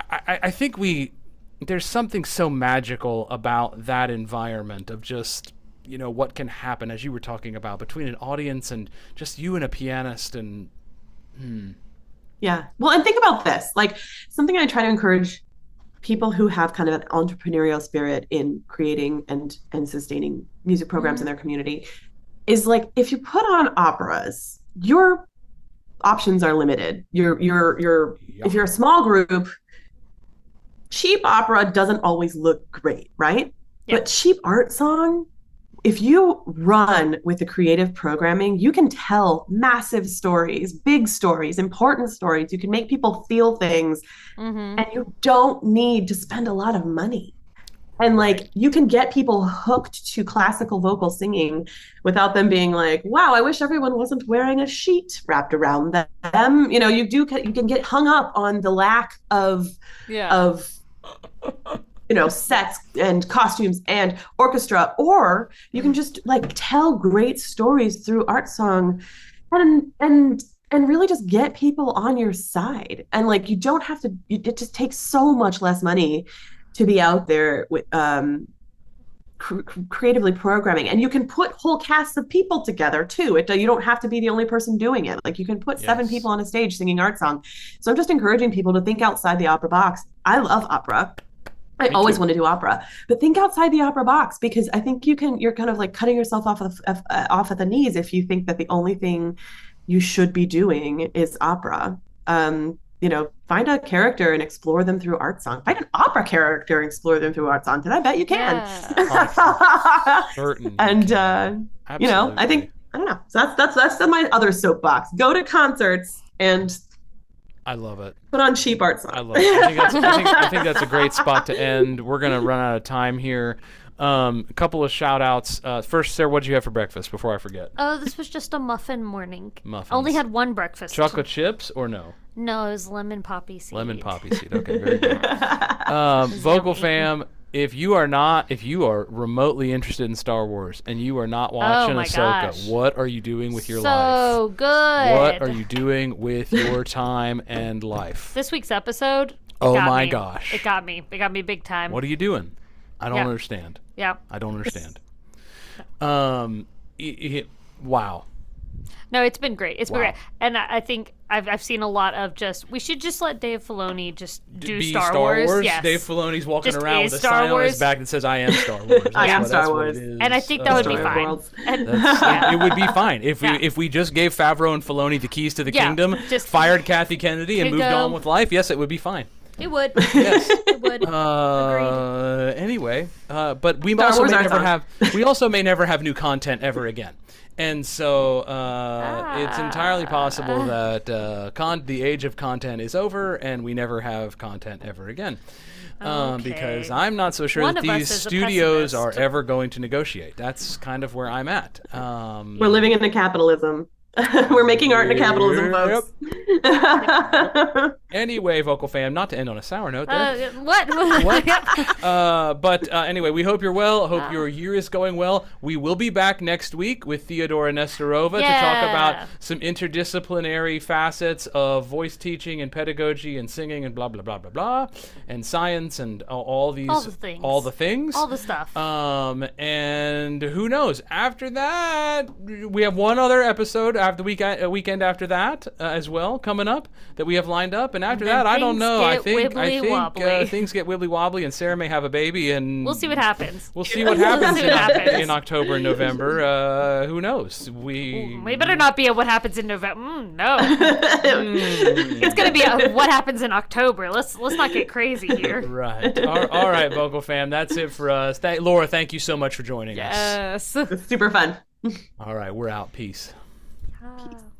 Speaker 2: I, I, I think we there's something so magical about that environment of just you know what can happen as you were talking about between an audience and just you and a pianist and hmm.
Speaker 4: Yeah. Well, and think about this. Like something I try to encourage people who have kind of an entrepreneurial spirit in creating and and sustaining music programs in mm-hmm. their community is like if you put on operas, your options are limited. You're you're you're
Speaker 2: Yeah.
Speaker 4: if you're a small group, cheap opera doesn't always look great, right?
Speaker 3: Yeah.
Speaker 4: But cheap art song if you run with the creative programming, you can tell massive stories, big stories, important stories. You can make people feel things,
Speaker 3: hmm
Speaker 4: and you don't need to spend a lot of money. And like you can get people hooked to classical vocal singing without them being like, "Wow, I wish everyone wasn't wearing a sheet wrapped around them." You know, you do you can get hung up on the lack of
Speaker 3: Yeah.
Speaker 4: of you know sets and costumes and orchestra or you can just like tell great stories through art song and and and really just get people on your side and like you don't have to it just takes so much less money to be out there with um cr- cr- creatively programming. And you can put whole casts of people together too. It you don't have to be the only person doing it. Like you can put seven people on a stage singing art song so i'm just encouraging people to think outside the opera box. I love opera. I
Speaker 2: Me
Speaker 4: always
Speaker 2: too.
Speaker 4: want to do opera, but think outside the opera box because I think you can. You're kind of like cutting yourself off of, of uh, off at the knees if you think that the only thing you should be doing is opera. Um, you know, find a character and explore them through art song. Find an opera character and explore them through art song. Because I bet you can.
Speaker 2: certain
Speaker 4: and
Speaker 2: can.
Speaker 4: uh, you know, I think I don't know. So that's that's that's my other soapbox. Go to concerts and
Speaker 2: I love it.
Speaker 4: put on cheap art songs.
Speaker 2: I love it. I think, that's, I, think, I think that's a great spot to end. We're going to run out of time here. Um, a couple of shout outs. Uh, first, Sarah, what did you have for breakfast before I forget?
Speaker 3: Oh, this was just a muffin morning.
Speaker 2: Muffins.
Speaker 3: Only had one breakfast.
Speaker 2: Chocolate chips or no?
Speaker 3: No, it was lemon poppy seed.
Speaker 2: Lemon poppy seed. Okay, very good. Um, Vocal fam, if you are not, if you are remotely interested in Star Wars and you are not watching
Speaker 3: Oh my
Speaker 2: Ahsoka,
Speaker 3: gosh.
Speaker 2: what are you doing with your life?
Speaker 3: so good.
Speaker 2: What are you doing with your time and life?
Speaker 3: This week's episode.
Speaker 2: Oh
Speaker 3: got
Speaker 2: my
Speaker 3: me.
Speaker 2: gosh.
Speaker 3: It got me. It got me big time.
Speaker 2: What are you doing? I don't
Speaker 3: Yeah.
Speaker 2: understand.
Speaker 3: Yeah.
Speaker 2: I don't understand. Um, i- i- wow.
Speaker 3: No, it's been great. It's
Speaker 2: Wow.
Speaker 3: been great, and I, I think I've I've seen a lot of just. We should just let Dave Filoni just do
Speaker 2: Be
Speaker 3: Star, Wars. Yes.
Speaker 2: Dave Filoni's walking
Speaker 3: Just
Speaker 2: around
Speaker 3: is
Speaker 2: with a
Speaker 3: Star
Speaker 2: sign on his
Speaker 3: Wars.
Speaker 2: back that says "I am Star Wars."
Speaker 4: I am
Speaker 2: what-
Speaker 4: Star Wars.
Speaker 3: and I think that would be fine. And, yeah.
Speaker 2: it would be fine if we
Speaker 3: Yeah.
Speaker 2: if we just gave Favreau and Filoni the keys to the
Speaker 3: Yeah,
Speaker 2: kingdom,
Speaker 3: just-
Speaker 2: fired Kathy Kennedy, and moved
Speaker 3: go.
Speaker 2: on with life. Yes, it would be fine.
Speaker 3: It would.
Speaker 2: Yes.
Speaker 3: It would.
Speaker 2: Uh, anyway, uh, but we
Speaker 4: Star
Speaker 2: also
Speaker 4: Wars
Speaker 2: may never
Speaker 4: song.
Speaker 2: have we also may never have new content ever again. And so uh, it's entirely possible
Speaker 3: Ah.
Speaker 2: that uh, con- the age of content is over and we never have content ever again. Um, because I'm not so sure
Speaker 3: One
Speaker 2: that these studios are ever going to negotiate. That's kind of where I'm at. Um,
Speaker 4: We're living in a capitalism. We're making art in a capitalism, folks.
Speaker 2: Anyway, vocal fam, not to end on a sour note there.
Speaker 3: Uh, what?
Speaker 2: What? uh, but uh, anyway, we hope you're well. Hope your year is going well. We will be back next week with Theodora Nestorova to talk about some interdisciplinary facets of voice teaching and pedagogy and singing and blah blah blah blah blah and science and all, all these
Speaker 3: All the things.
Speaker 2: all the things.
Speaker 3: All the stuff.
Speaker 2: Um, and who knows? After that, we have one other episode after the week uh, weekend after that uh, as well coming up that we have lined up. And after
Speaker 3: then
Speaker 2: that, I don't
Speaker 3: things
Speaker 2: know. I think I think uh, things get wibbly wobbly, and Sarah may have a baby, and
Speaker 3: we'll see what happens.
Speaker 2: We'll see what happens,
Speaker 3: see
Speaker 2: in,
Speaker 3: what happens.
Speaker 2: in October and November. Uh, who knows? We
Speaker 3: We better not be a what happens in November. Mm, no, it's gonna be a what happens in October. Let's let's not get crazy here.
Speaker 2: right. all, all right, vocal fam. That's it for us. Th- Laura, thank you so much for joining us.
Speaker 3: Yes.
Speaker 4: Super fun.
Speaker 2: All right, we're out. Peace.
Speaker 3: Ah.